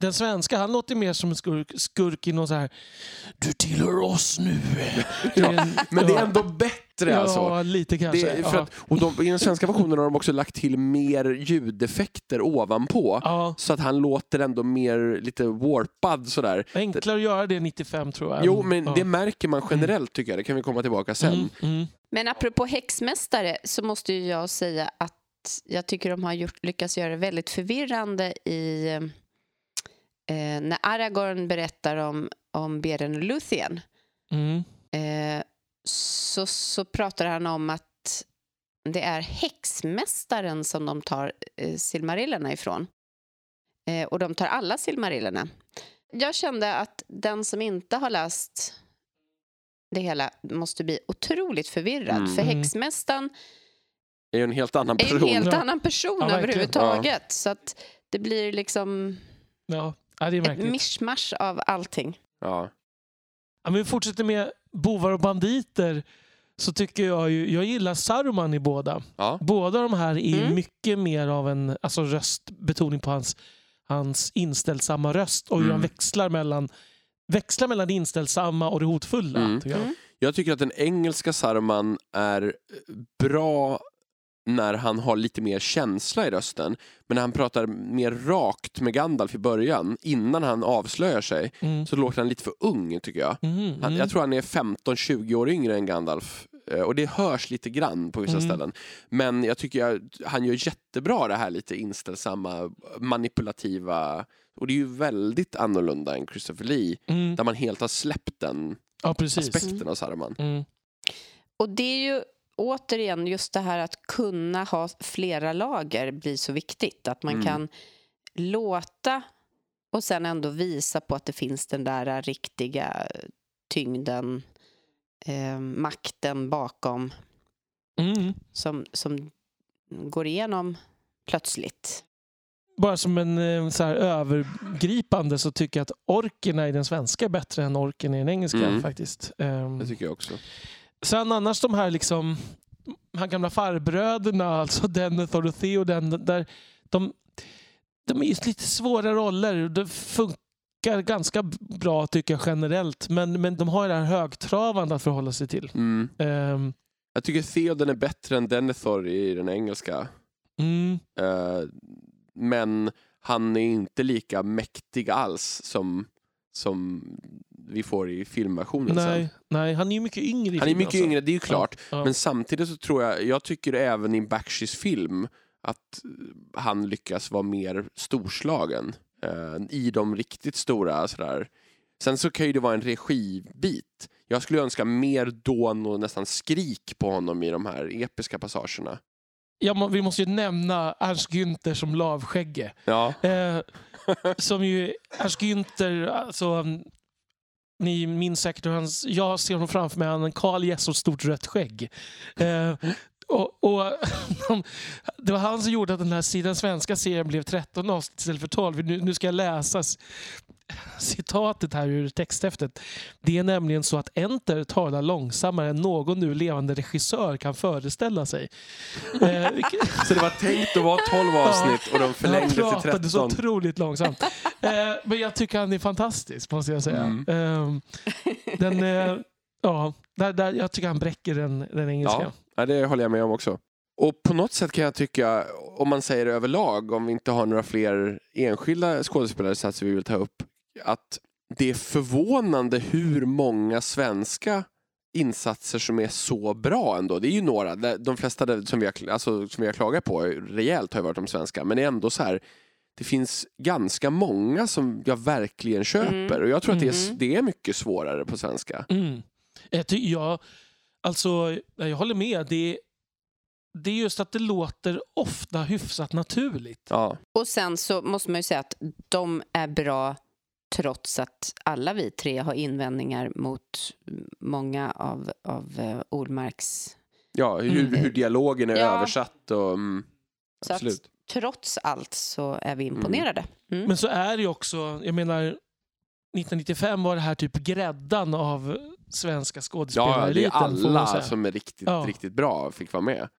Den svenska, han låter mer som en skurk, skurk i någon så här Du tillhör oss nu. Ja, En- Men det är ändå bättre Ja, alltså. lite kanske. Det, för ja. att, och de, I den svenska versionen har de också lagt till mer ljudeffekter ovanpå. Ja, Så att han låter ändå mer lite warpad sådär. enklare att göra det 95 tror jag. Jo, men ja. det märker man generellt tycker jag. Det kan vi komma tillbaka sen. Mm, mm. Men apropå häxmästare så måste ju jag säga att jag tycker de har gjort, lyckats göra det väldigt förvirrande i eh, när Aragorn berättar om, om Beren och Luthien Mm. eh, så, så pratar han om att det är häxmästaren som de tar eh, silmarillerna ifrån. Eh, och de tar alla silmarillerna. Jag kände att den som inte har läst det hela måste bli otroligt förvirrad. Mm. För Mm. häxmästaren är ju en helt annan är person. en helt Ja. annan person Ja, överhuvudtaget. Så att det blir liksom Ja. Ja, det är ett märkligt. mischmasch av allting. Ja. Ja, men vi fortsätter med bovar och banditer. Så tycker jag ju, jag gillar Saruman i båda. Ja. Båda de här är Mm. mycket mer av en alltså röstbetoning på hans, hans inställsamma röst och hur Mm. han växlar mellan, växlar mellan det inställsamma och det hotfulla. Mm. tycker jag. Mm. Jag tycker att den engelska Saruman är bra när han har lite mer känsla i rösten. Men när han pratar mer rakt med Gandalf i början, innan han avslöjar sig, Mm. så låter han lite för ung tycker jag. Mm. Han, Mm. jag tror han är 15-20 år yngre än Gandalf. Eh, Och det hörs lite grann på vissa Mm. ställen. Men jag tycker jag, han gör jättebra det här lite inställsamma, manipulativa. Och det är ju väldigt annorlunda än Christopher Lee. Mm. Där man helt har släppt den Ja, aspekten av Saruman. Mm. Och det är ju återigen just det här att kunna ha flera lager blir så viktigt. Att man Mm. kan låta och sen ändå visa på att det finns den där riktiga tyngden, eh, makten bakom Mm. som, som går igenom plötsligt. Bara som en eh, så här, övergripande så tycker jag att orkerna i den svenska är bättre än orken i den engelska Mm. faktiskt. Ehm, Det tycker jag också. Sen annars de här liksom de här gamla farbröderna, alltså Denethor och Theoden, där de, de är just lite svåra roller. Det funkar ganska bra tycker jag generellt. Men, men de har det här högtravande att förhålla sig till. Mm. Ehm, Jag tycker Theoden är bättre än Denethor i den engelska. mm, Eh, men han är inte lika mäktig alls som, som vi får i filmversionen nej, sen. nej, han är ju mycket yngre i Han är mycket också. yngre, det är ju klart. Ja. Men samtidigt så tror jag, jag tycker även i Bakshi's film att han lyckas vara mer storslagen eh, i de riktigt stora sådär. Sen så kan ju det vara en regibit. Jag skulle önska mer dån och nästan skrik på honom i de här episka passagerna. Ja, vi måste ju nämna Ernst Günther som lavskägge. Ja, Eh, som ju, Ernst Günther, alltså, ni minns säkert hur jag ser honom framför mig, han har en kal gäss och stort rött skägg. Eh, och, och [laughs] det var han som gjorde att den här sidan svenska serien blev 13 avsnitt istället för 12. Nu, nu ska jag läsas. [laughs] citatet här ur texthäftet. Det är nämligen så att Enter talar långsammare än någon nu levande regissör kan föreställa sig. Eh, [laughs] så det var tänkt att vara 12 avsnitt och de förlängde han till pratade så 13. otroligt långsamt. eh, men jag tycker han är fantastisk, måste jag säga. Mm. Eh, den, eh, ja, där, där, jag tycker han bräcker den, den engelska. Ja. Ja, det håller jag med om också. Och på något sätt kan jag tycka, om man säger överlag, om vi inte har några fler enskilda skådespelarinsatser vi vill ta upp, att det är förvånande hur många svenska insatser som är så bra ändå. Det är ju några, de flesta som vi har, alltså, som vi har klagat på rejält har ju varit de svenska, men det är ändå så här det finns ganska många som jag verkligen köper Mm. och jag tror att det är, Mm. det är mycket svårare på svenska. Mm. Jag, alltså, jag håller med. Det, det är just att det låter ofta hyfsat naturligt. Ja. Och sen så måste man ju säga att de är bra trots att alla vi tre har invändningar mot många av, av uh, Olmarks... Ja, hur, Mm. hur dialogen är Ja. översatt och... Mm, Så att absolut. trots allt så är vi imponerade. Mm. Men så är det ju också, jag menar 1995 var det här typ gräddan av svenska Ja, det är alla som är riktigt, Ja. riktigt bra fick vara med.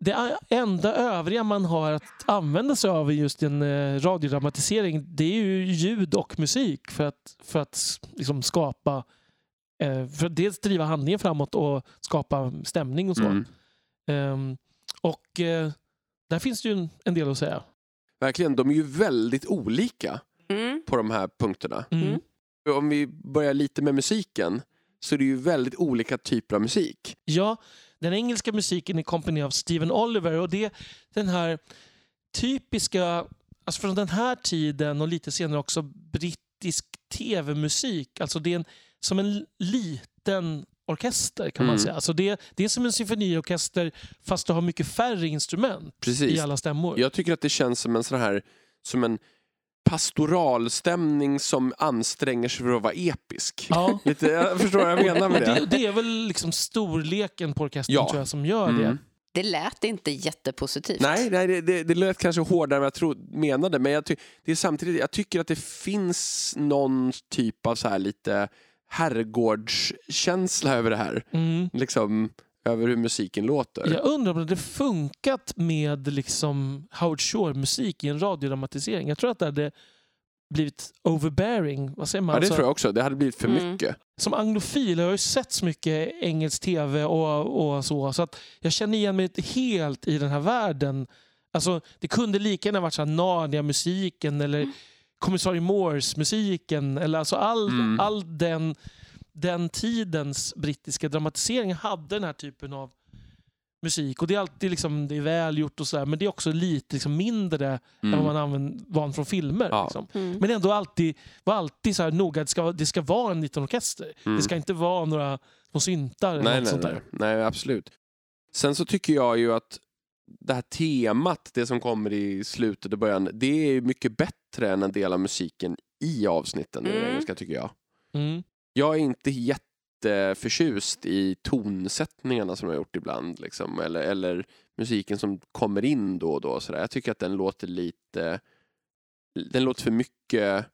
Det enda övriga man har att använda sig av i just en eh, radiodramatisering det är ju ljud och musik för att, för att liksom skapa eh, för att dels driva handlingen framåt och skapa stämning och så. Mm. Ehm, och eh, där finns det ju en, del att säga. Verkligen, de är ju väldigt olika Mm. på de här punkterna. Mm. Mm. Om vi börjar lite med musiken så är det ju väldigt olika typer av musik. Ja, den engelska musiken är komponerad av Steven Oliver och det är den här typiska, alltså från den här tiden och lite senare också brittisk tv-musik. Alltså det är en, som en liten orkester kan man Mm. säga. Alltså det, det är som en symfoniorkester fast du har mycket färre instrument Precis. i alla stämmor. Jag tycker att det känns som en sån här som en pastoralstämning som anstränger sig för att vara episk. Ja. [laughs] Lite, jag förstår vad jag menar med det. det, det är väl liksom storleken på orkestern Ja. tror jag som gör Mm. det. Det lät inte jättepositivt. Nej, nej det, det, det lät kanske hårdare än vad jag tro, menade, men jag, ty, det är samtidigt, jag tycker att det finns någon typ av så här lite herrgårdskänsla över det här. Mm. Liksom, över hur musiken låter. Jag undrar om det hade funkat med liksom Howard Shore-musik i en radiodramatisering. Jag tror att det hade blivit overbearing. Vad säger man? Ja, det Alltså, tror jag också. Det hade blivit för Mm. mycket. Som anglofil har jag ju sett så mycket engelsk tv och, och så. Så att jag känner igen mig helt i den här världen. Alltså, det kunde lika gärna varit Narnia-musiken eller Mm. Kommissarie Morse-musiken. Eller alltså all, Mm. all den, den tidens brittiska dramatisering hade den här typen av musik. Och det är alltid liksom, det är välgjort och sådär men det är också lite liksom mindre än vad Mm. man använder van från filmer. Ja. Liksom. Mm. Men ändå alltid, var alltid så här noga, det ska, det ska vara en liten orkester. Mm. Det ska inte vara några små syntar eller nej, något nej, sånt nej. där. nej, absolut. Sen så tycker jag ju att det här temat, det som kommer i slutet och början, det är mycket bättre än en del av musiken i avsnitten i Mm. engelska tycker jag. Mm. Jag är inte jätteförtjust i tonsättningarna som jag har gjort ibland. Liksom, eller, eller musiken som kommer in då och då. Så där. Jag tycker att den låter lite... Den låter för mycket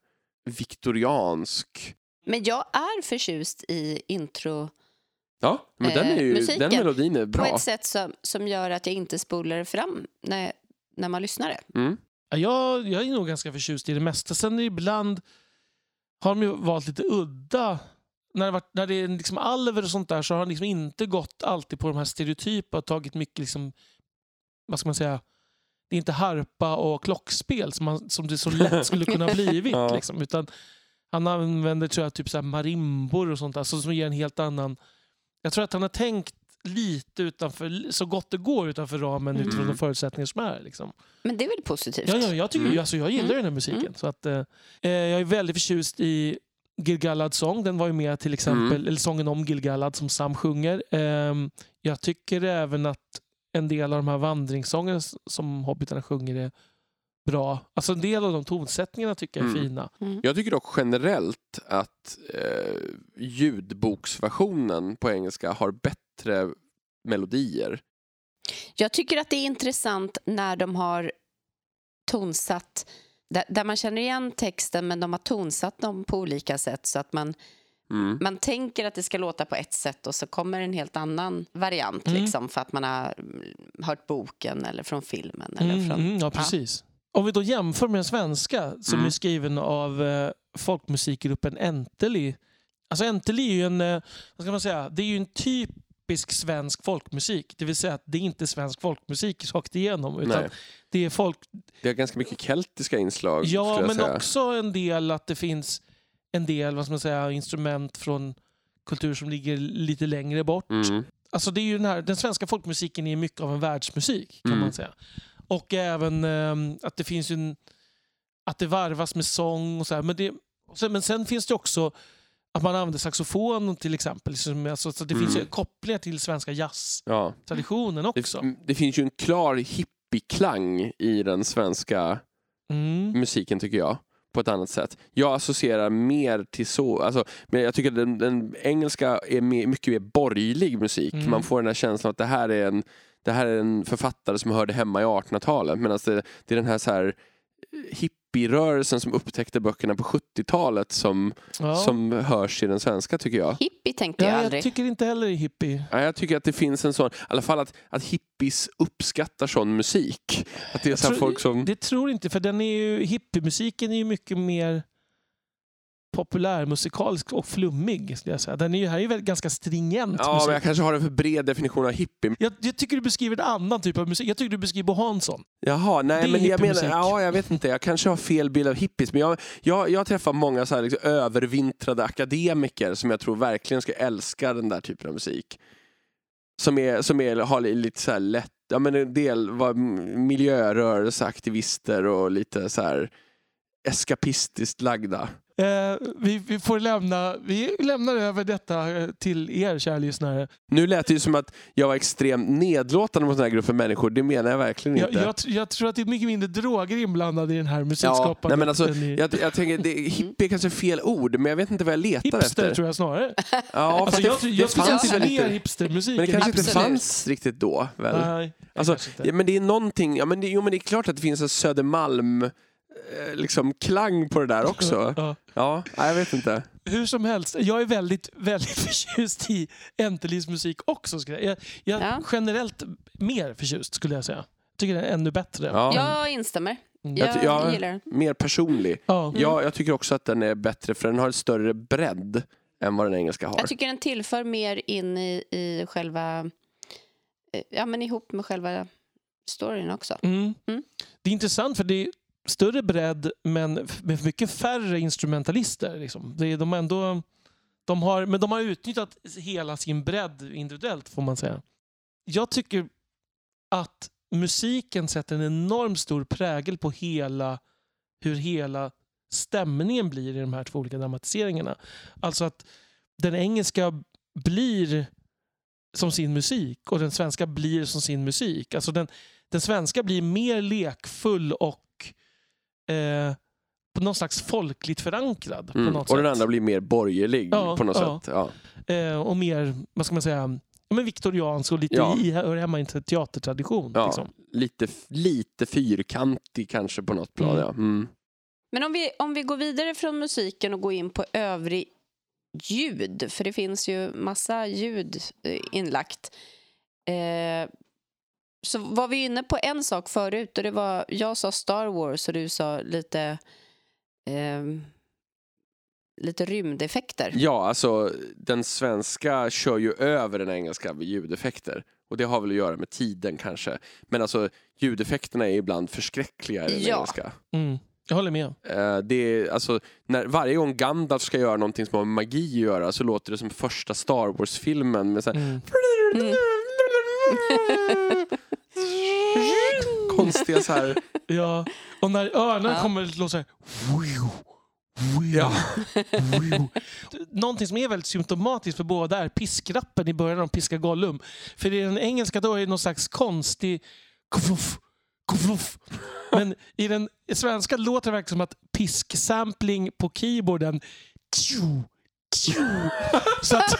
viktoriansk. Men jag är förtjust i intro Ja, men den, är Eh, ju, musiken. den melodin är på bra. ett sätt som, som gör att jag inte spolar fram när, när man lyssnar det. Mm. Ja, Jag, jag är nog ganska förtjust i det mesta. Sen ibland har de ju valt lite udda. När det, varit, när det är liksom alver och sånt där så har de liksom inte gått alltid på de här stereotypa och tagit mycket liksom, vad ska man säga, det är inte harpa och klockspel som, man, som det så lätt skulle kunna [laughs] blivit. Ja. liksom, utan han använder tror jag, typ så här marimbor och sånt där, så som ger en helt annan... Jag tror att han har tänkt lite utanför, så gott det går utanför ramen Mm. utifrån de förutsättningar som är. Liksom. Men det är väl positivt? Ja, ja, jag, tycker, Mm. alltså, jag gillar Mm. den här musiken. Mm. Så att, eh, eh, jag är väldigt förtjust i Gilgalads sång. Den var ju med till exempel, Mm. eller sången om Gilgalad som Sam sjunger. Ehm, jag tycker även att en del av de här vandringssångerna som hobbitarna sjunger är bra. Alltså en del av de tonsättningarna tycker jag är Mm. fina. Jag tycker dock generellt att eh, ljudboksversionen på engelska har bättre melodier. Jag tycker att det är intressant när de har tonsatt där, där man känner igen texten men de har tonsatt dem på olika sätt så att man, Mm. man tänker att det ska låta på ett sätt och så kommer en helt annan variant Mm. liksom, för att man har mm, hört boken eller från filmen. Eller Mm, från, mm, ja, precis. Om vi då jämför med den svenska som Mm. är skriven av eh, folkmusikgruppen Enteli. Alltså Enteli är ju en, eh, vad ska man säga, det är ju en typisk svensk folkmusik. Det vill säga att det är inte svensk folkmusik rakt igenom. Utan Nej. det är folk, Det har ganska mycket keltiska inslag. ja men säga. också en del att det finns en del vad ska man säga, instrument från kultur som ligger lite längre bort. Mm. Alltså det är ju den, här, den svenska folkmusiken är mycket av en världsmusik kan Mm. man säga. Och även ehm, att det finns en, att det varvas med sång och så här. Men, det, men sen finns det också att man använder saxofon till exempel. Alltså, så det finns Mm. kopplingar till svenska jazztraditionen Ja. också. Det, det finns ju en klar hippieklang i den svenska Mm. musiken tycker jag. På ett annat sätt. Jag associerar mer till så. Alltså, men jag tycker att den, den engelska är mer, mycket mer borgerlig musik. Mm. Man får den här känslan att det här är en, det här är en författare som hörde hemma i 1800-talet. Medan det, det är den här, så här hippierörelsen som upptäckte böckerna på 70-talet som, Ja. som hörs i den svenska tycker jag. Hippie tänkte jag ja, jag aldrig. tycker inte heller det är hippie. Ja, jag tycker att det finns en sån, i alla fall att, att hippies uppskattar sån musik. Att det är så här tror- folk som... Det tror inte, för den är ju, hippiemusiken är ju mycket mer populärmusikalisk och flummig. Skulle jag säga. Den är ju, här är ju väldigt, ganska stringent Ja, musik. men jag kanske har en för bred definition av hippie. Jag, jag tycker du beskriver en annan typ av musik. Jag tycker du beskriver Bo Hansson. Jaha, nej men jag menar, ja jag vet inte, jag kanske har fel bild av hippies men jag, jag, jag träffar många så här liksom övervintrade akademiker som jag tror verkligen ska älska den där typen av musik. Som, är, som är, har lite så här lätt, ja men en del var miljörörelseaktivister och lite så här eskapistiskt lagda. Eh, vi, vi får lämna, vi lämnar över detta eh, till er kära lyssnare. Nu lät det ju som att jag var extremt nedlåtande mot den här gruppen människor, det menar jag verkligen Jag, inte. jag, tr- jag tror att det är mycket mindre droger inblandade i den här Ja, musikskapandet. nej men alltså, i- jag, jag tänker, det, hippie är kanske fel ord, men jag vet inte vad jag letar hipster efter. tror jag snarare. Ja, [laughs] Alltså, jag, det, jag det skulle fanns säga väl mer inte, hipstermusik. men det kanske inte Absolut. fanns riktigt då väl? Nej, Alltså, inte. Ja, men det är någonting, ja, men det, jo men det är klart att det finns en Södermalm liksom klang på det där också. [laughs] Ja. Ja, jag vet inte. Hur som helst, jag är väldigt, [laughs] väldigt förtjust i Entelis musik också. Jag, jag, jag Ja. generellt mer förtjust skulle jag säga. Tycker den är ännu bättre. Ja. Jag instämmer. Mm. Jag, Jag gillar den. Mer personlig. Ja. Ja, jag tycker också att den är bättre för den har en större bredd än vad den engelska har. Jag tycker den tillför mer in i, i själva... eh, Ja, men ihop med själva storyn också. Mm. Mm. Det är intressant för det är större bredd men med mycket färre instrumentalister. Liksom. Det är, de ändå, de har, men de har utnyttjat hela sin bredd individuellt får man säga. Jag tycker att musiken sätter en enormt stor prägel på hela hur hela stämningen blir i de här två olika dramatiseringarna. Alltså att den engelska blir som sin musik och den svenska blir som sin musik. Alltså den, den svenska blir mer lekfull och eh, på något slags folkligt förankrad. På Mm. något Och den sätt. andra blir mer borgerlig Ja, på något ja. sätt. Ja. eh, och mer, vad ska man säga, men viktoriansk och lite Ja. i, hör hemma i en teatertradition. Ja. Liksom. Lite, lite fyrkantig kanske på något plan. Mm. Ja. Mm. Men om vi, om vi går vidare från musiken och går in på övrig ljud, för det finns ju massa ljud eh, inlagt. Eh, så var vi inne på en sak förut och det var, jag sa Star Wars och du sa lite, eh, lite rymdeffekter. Ja, alltså den svenska kör ju över den engelska med ljudeffekter. Och det har väl att göra med tiden kanske. Men alltså ljudeffekterna är ibland förskräckliga i den Ja. engelska. Mm. Jag håller med. Eh, det är, alltså, när, varje gång Gandalf ska göra någonting som har med magi att göra så låter det som första Star Wars-filmen med så här, Mm. Mm. Konstiga så här... Ja. Och när örnen Ja. kommer låta så här... Ja. [laughs] Någonting som är väldigt symptomatiskt för båda är piskrappen i början de piskar Gollum. För i den engelska då är det någon slags konstig... Kufluff, kufluff. Men i den svenska låter det verkligen som att pisksampling på keyboarden tju, Så att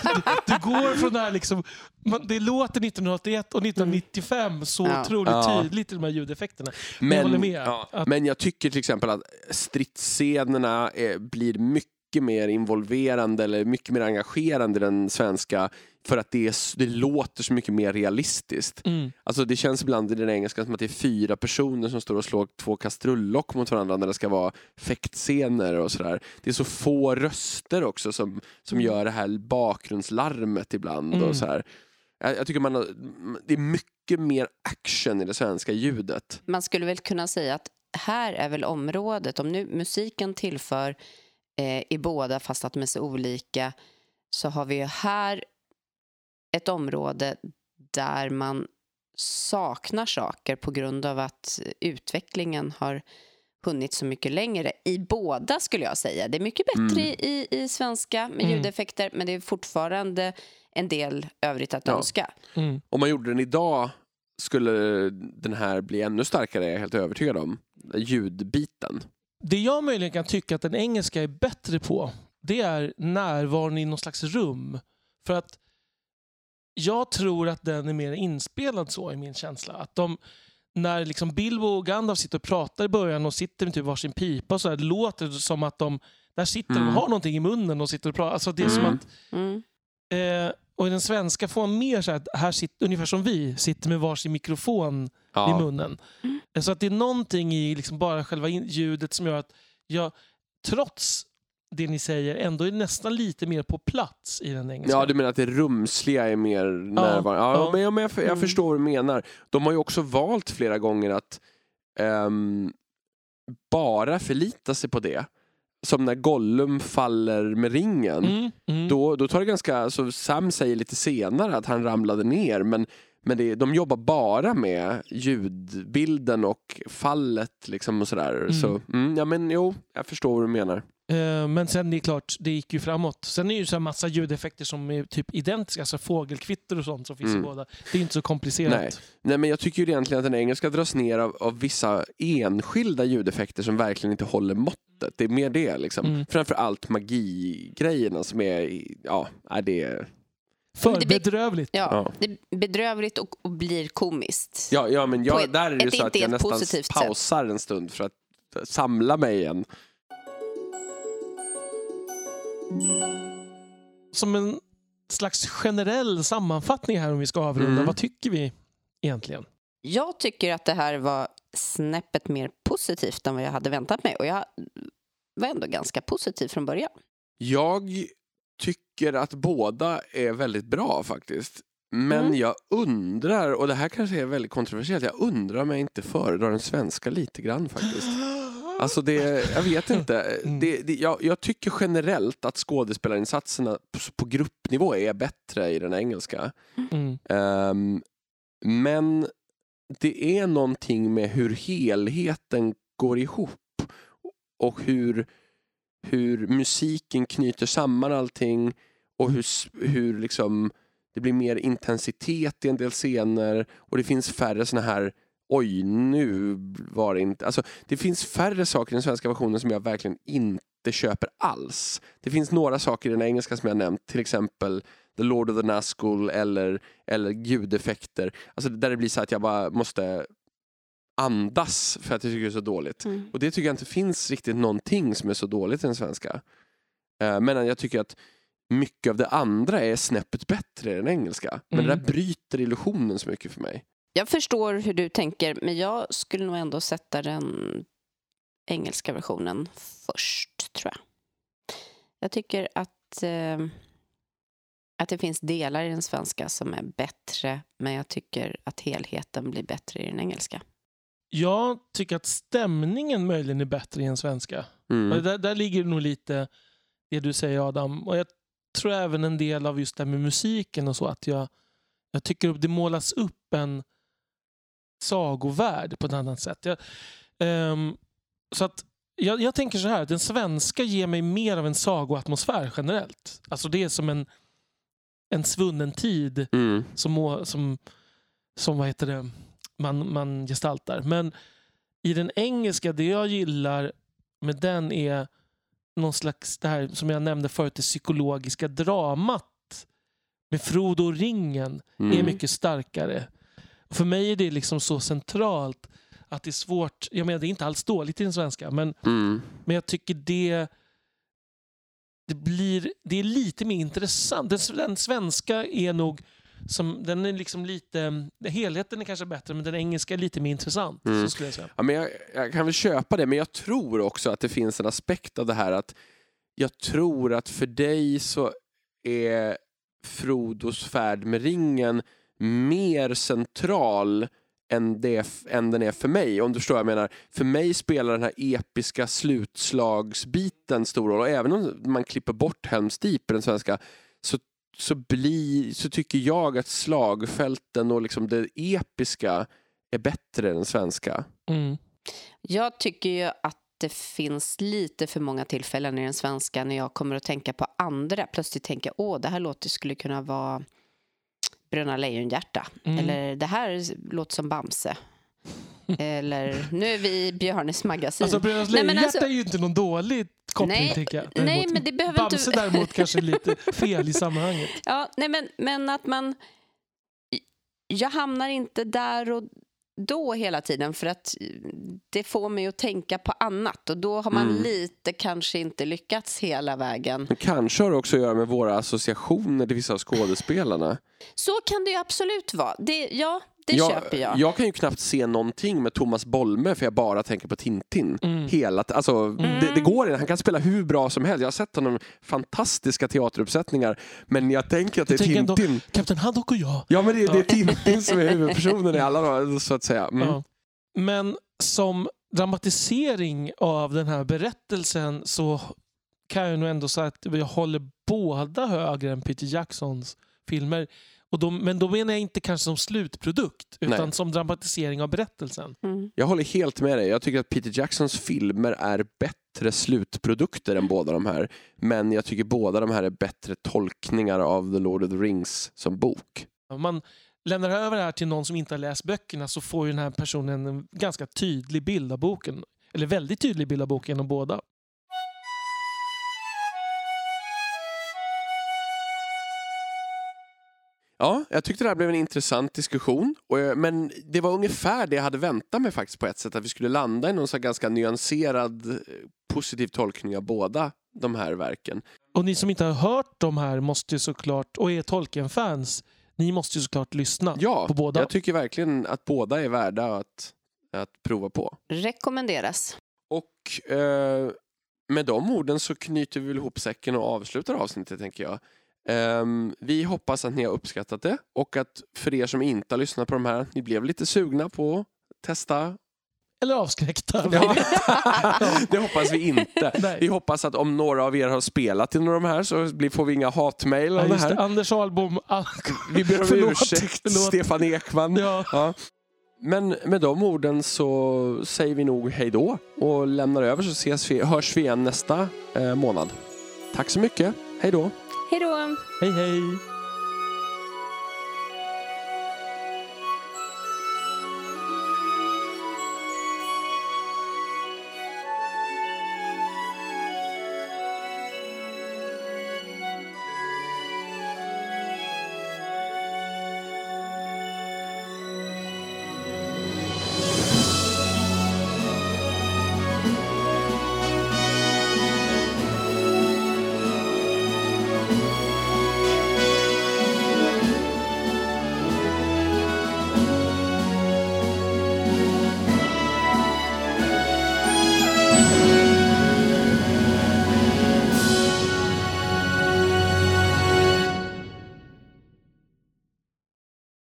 det går från det här liksom... man- Det låter 1981 och 1995 så Ja. otroligt Ja. tydligt i de här ljudeffekterna. Men jag håller Men, med. ja, Att- men jag tycker till exempel att stridsscenerna eh, blir mycket mer involverande eller mycket mer engagerande i den svenska för att det, är, det låter så mycket mer realistiskt. Mm. Alltså det känns ibland i den engelska som att det är fyra personer som står och slår två kastrullock mot varandra när det ska vara fäktscener och sådär. Det är så få röster också som, som gör det här bakgrundslarmet ibland. Mm. Och så här. Jag, jag tycker man har, det är mycket mer action i det svenska ljudet. Man skulle väl kunna säga att här är väl området, om nu musiken tillför eh, i båda fast att de är så olika, så har vi ju här ett område där man saknar saker på grund av att utvecklingen har hunnit så mycket längre. I båda skulle jag säga. Det är mycket bättre Mm. i, i svenska med Mm. ljudeffekter men det är fortfarande en del övrigt att Ja. önska. Mm. Om man gjorde den idag skulle den här bli ännu starkare, är jag helt övertygad om. Ljudbiten. Det jag möjligen kan tycka att den engelska är bättre på, det är närvaron i någon slags rum. För att jag tror att den är mer inspelad så i min känsla. Att de, när liksom Bilbo och Gandalf sitter och pratar i början och sitter med typ varsin pipa och så här, det låter som att de där sitter Mm. och har någonting i munnen och sitter och pratar. Alltså det är som Mm. att, Mm. eh, och i den svenska får man mer så här, att här sitter, ungefär som vi, sitter med varsin mikrofon i Ja. munnen. Så att det är någonting i liksom bara själva ljudet som gör att jag, trots det ni säger, ändå är nästan lite mer på plats i den engelska. Ja, du menar att det rumsliga är mer närvarande? Ja, ja. men, ja, men jag, jag Mm. förstår vad du menar. De har ju också valt flera gånger att ehm, bara förlita sig på det. Som när Gollum faller med ringen. Mm, mm. Då, då tar det ganska, alltså Sam säger lite senare att han ramlade ner men, men det, de jobbar bara med ljudbilden och fallet liksom och sådär. Mm. Så mm, ja men jo, jag förstår vad du menar. Eh, Men sen det är klart, det gick ju framåt. Sen är det ju så massa ljudeffekter som är typ identiska, alltså fågelkvitter och sånt som finns Mm. i båda. Det är inte så komplicerat. Nej. Nej men jag tycker ju egentligen att den engelska dras ner av, av vissa enskilda ljudeffekter som verkligen inte håller måttet. Det är mer det liksom. Mm. Framförallt magigrejerna som är, ja, är det För blir- bedrövligt. Ja, Ja. det är bedrövligt och, och blir komiskt. Ja, ja men jag, ett- där är det ju så att jag nästan positivt sätt. pausar en stund för att samla mig igen. Som en slags generell sammanfattning här om vi ska avrunda. Mm. Vad tycker vi egentligen? Jag tycker att det här var snäppet mer positivt än vad jag hade väntat mig. Och jag var ändå ganska positiv från början. Jag tycker att båda är väldigt bra faktiskt. Men Mm. jag undrar, och det här kanske är väldigt kontroversiellt, jag undrar om jag inte föredrar den svenska lite grann faktiskt. [gasps] Alltså det, jag vet inte. Mm. Det, det, jag, jag tycker generellt att skådespelarinsatserna på, på gruppnivå är bättre i den engelska. Mm. Ehm, men det är någonting med hur helheten går ihop och hur, hur musiken knyter samman allting och hur, hur liksom det blir mer intensitet i en del scener och det finns färre såna här oj nu var det inte, alltså det finns färre saker i den svenska versionen som jag verkligen inte köper alls. Det finns några saker i den engelska som jag nämnt, till exempel The Lord of the Nazgul eller, eller ljudeffekter. Alltså där det blir så att jag bara måste andas för att jag tycker det är så dåligt. Och det tycker jag inte finns riktigt någonting som är så dåligt i den svenska. Eh, Men jag tycker att mycket av det andra är snäppet bättre i den engelska. Men Mm. det där bryter illusionen så mycket för mig. Jag förstår hur du tänker, men jag skulle nog ändå sätta den engelska versionen först, tror jag. Jag tycker att, eh, att det finns delar i den svenska som är bättre, men jag tycker att helheten blir bättre i den engelska. Jag tycker att stämningen möjligen är bättre i en svenska. Mm. Där, där ligger nog lite det du säger Adam. Och jag tror även en del av just det här med musiken och så att jag, jag tycker det målas upp en sagovärld på ett annat sätt. Jag, ehm, så att jag, jag tänker så här, den svenska ger mig mer av en sagoatmosfär generellt. Alltså det är som en, en svunnen tid Mm. som, som, som vad heter det, man, man gestaltar. Men i den engelska, det jag gillar med den är någon slags, det här som jag nämnde förut, det psykologiska dramat med Frodo och ringen Mm. är mycket starkare. För mig är det liksom så centralt att det är svårt, jag menar det är inte alls dåligt i den svenska, men Mm. men jag tycker det det blir det är lite mer intressant. Den, den svenska är nog som, den är liksom lite, helheten är kanske bättre men den engelska är lite mer intressant. Mm. Så skulle jag säga. Ja, men jag, jag kan väl köpa det, men jag tror också att det finns en aspekt av det här att jag tror att för dig så är Frodos färd med ringen mer central än, det, än den är för mig. Om du förstår vad jag menar. För mig spelar den här episka slutslagsbiten stor roll. Och även om man klipper bort Helms Deep i den svenska så, så, bli, så tycker jag att slagfälten och liksom det episka är bättre än den svenska. Mm. Jag tycker ju att det finns lite för många tillfällen i den svenska när jag kommer att tänka på andra. Plötsligt tänka, åh, det här låter skulle kunna vara Bröderna Lejonhjärta. Mm. Eller det här låter som Bamse. [laughs] Eller nu är vi i Björnes magasin. Alltså Brödernas Nej, men Lejonhjärta alltså- är ju inte någon dålig koppling Nej, tänker jag. nej, Däremot- men det behöver Bamse inte- däremot kanske lite [laughs] fel i sammanhanget. Ja, nej, men, men att man... Jag hamnar inte där och då hela tiden för att det får mig att tänka på annat och då har man Mm. lite kanske inte lyckats hela vägen. Men kanske har det också att göra med våra associationer till vissa av skådespelarna. Så kan det ju absolut vara. Det, ja, det köper jag. Jag kan ju knappt se någonting med Thomas Bolme för jag bara tänker på Tintin. Mm. Hela, alltså, det, det går inte. Han kan spela hur bra som helst. Jag har sett honom fantastiska teateruppsättningar. Men jag tänker att det är Tintin. Kapten Haddock och jag. Ja men det, det är Tintin som är huvudpersonen i [laughs] alla de, så att säga. Mm. Ja. Men som dramatisering av den här berättelsen så kan jag nog ändå säga att jag håller båda högre än Peter Jacksons filmer. Och då, men då menar jag inte kanske som slutprodukt utan Nej. som dramatisering av berättelsen. Mm. Jag håller helt med dig. Jag tycker att Peter Jacksons filmer är bättre slutprodukter än båda de här. Men jag tycker båda de här är bättre tolkningar av The Lord of the Rings som bok. Om man lämnar över det här till någon som inte har läst böckerna så får ju den här personen en ganska tydlig bild av boken. Eller väldigt tydlig bild av boken genom båda. Ja, jag tyckte det här blev en intressant diskussion. Jag, men det var ungefär det jag hade väntat mig faktiskt på ett sätt. Att vi skulle landa i någon så ganska nyanserad eh, positiv tolkning av båda de här verken. Och ni som inte har hört de här måste ju såklart, och är Tolkien-fans, ni måste ju såklart lyssna Ja, på båda. jag tycker verkligen att båda är värda att, att prova på. Rekommenderas. Och eh, med de orden så knyter vi väl ihop säcken och avslutar avsnittet tänker jag. Ehm, vi hoppas att ni har uppskattat det och att för er som inte har lyssnat på de här, ni blev lite sugna på att testa. Eller avskräckta. Ja. [laughs] det hoppas vi inte. [laughs] Nej. Vi hoppas att om några av er har spelat i några av de här så får vi inga hatmejl Ja, om det här. Anders Ahlbom. ah, [laughs] Vi ber om ursäkt, förlåt. Stefan Ekman. Ja. Ja. Men med de orden så säger vi nog hej då och lämnar över så ses vi, hörs vi igen nästa eh, månad. Tack så mycket. Hej då. Hej då! Hej hej.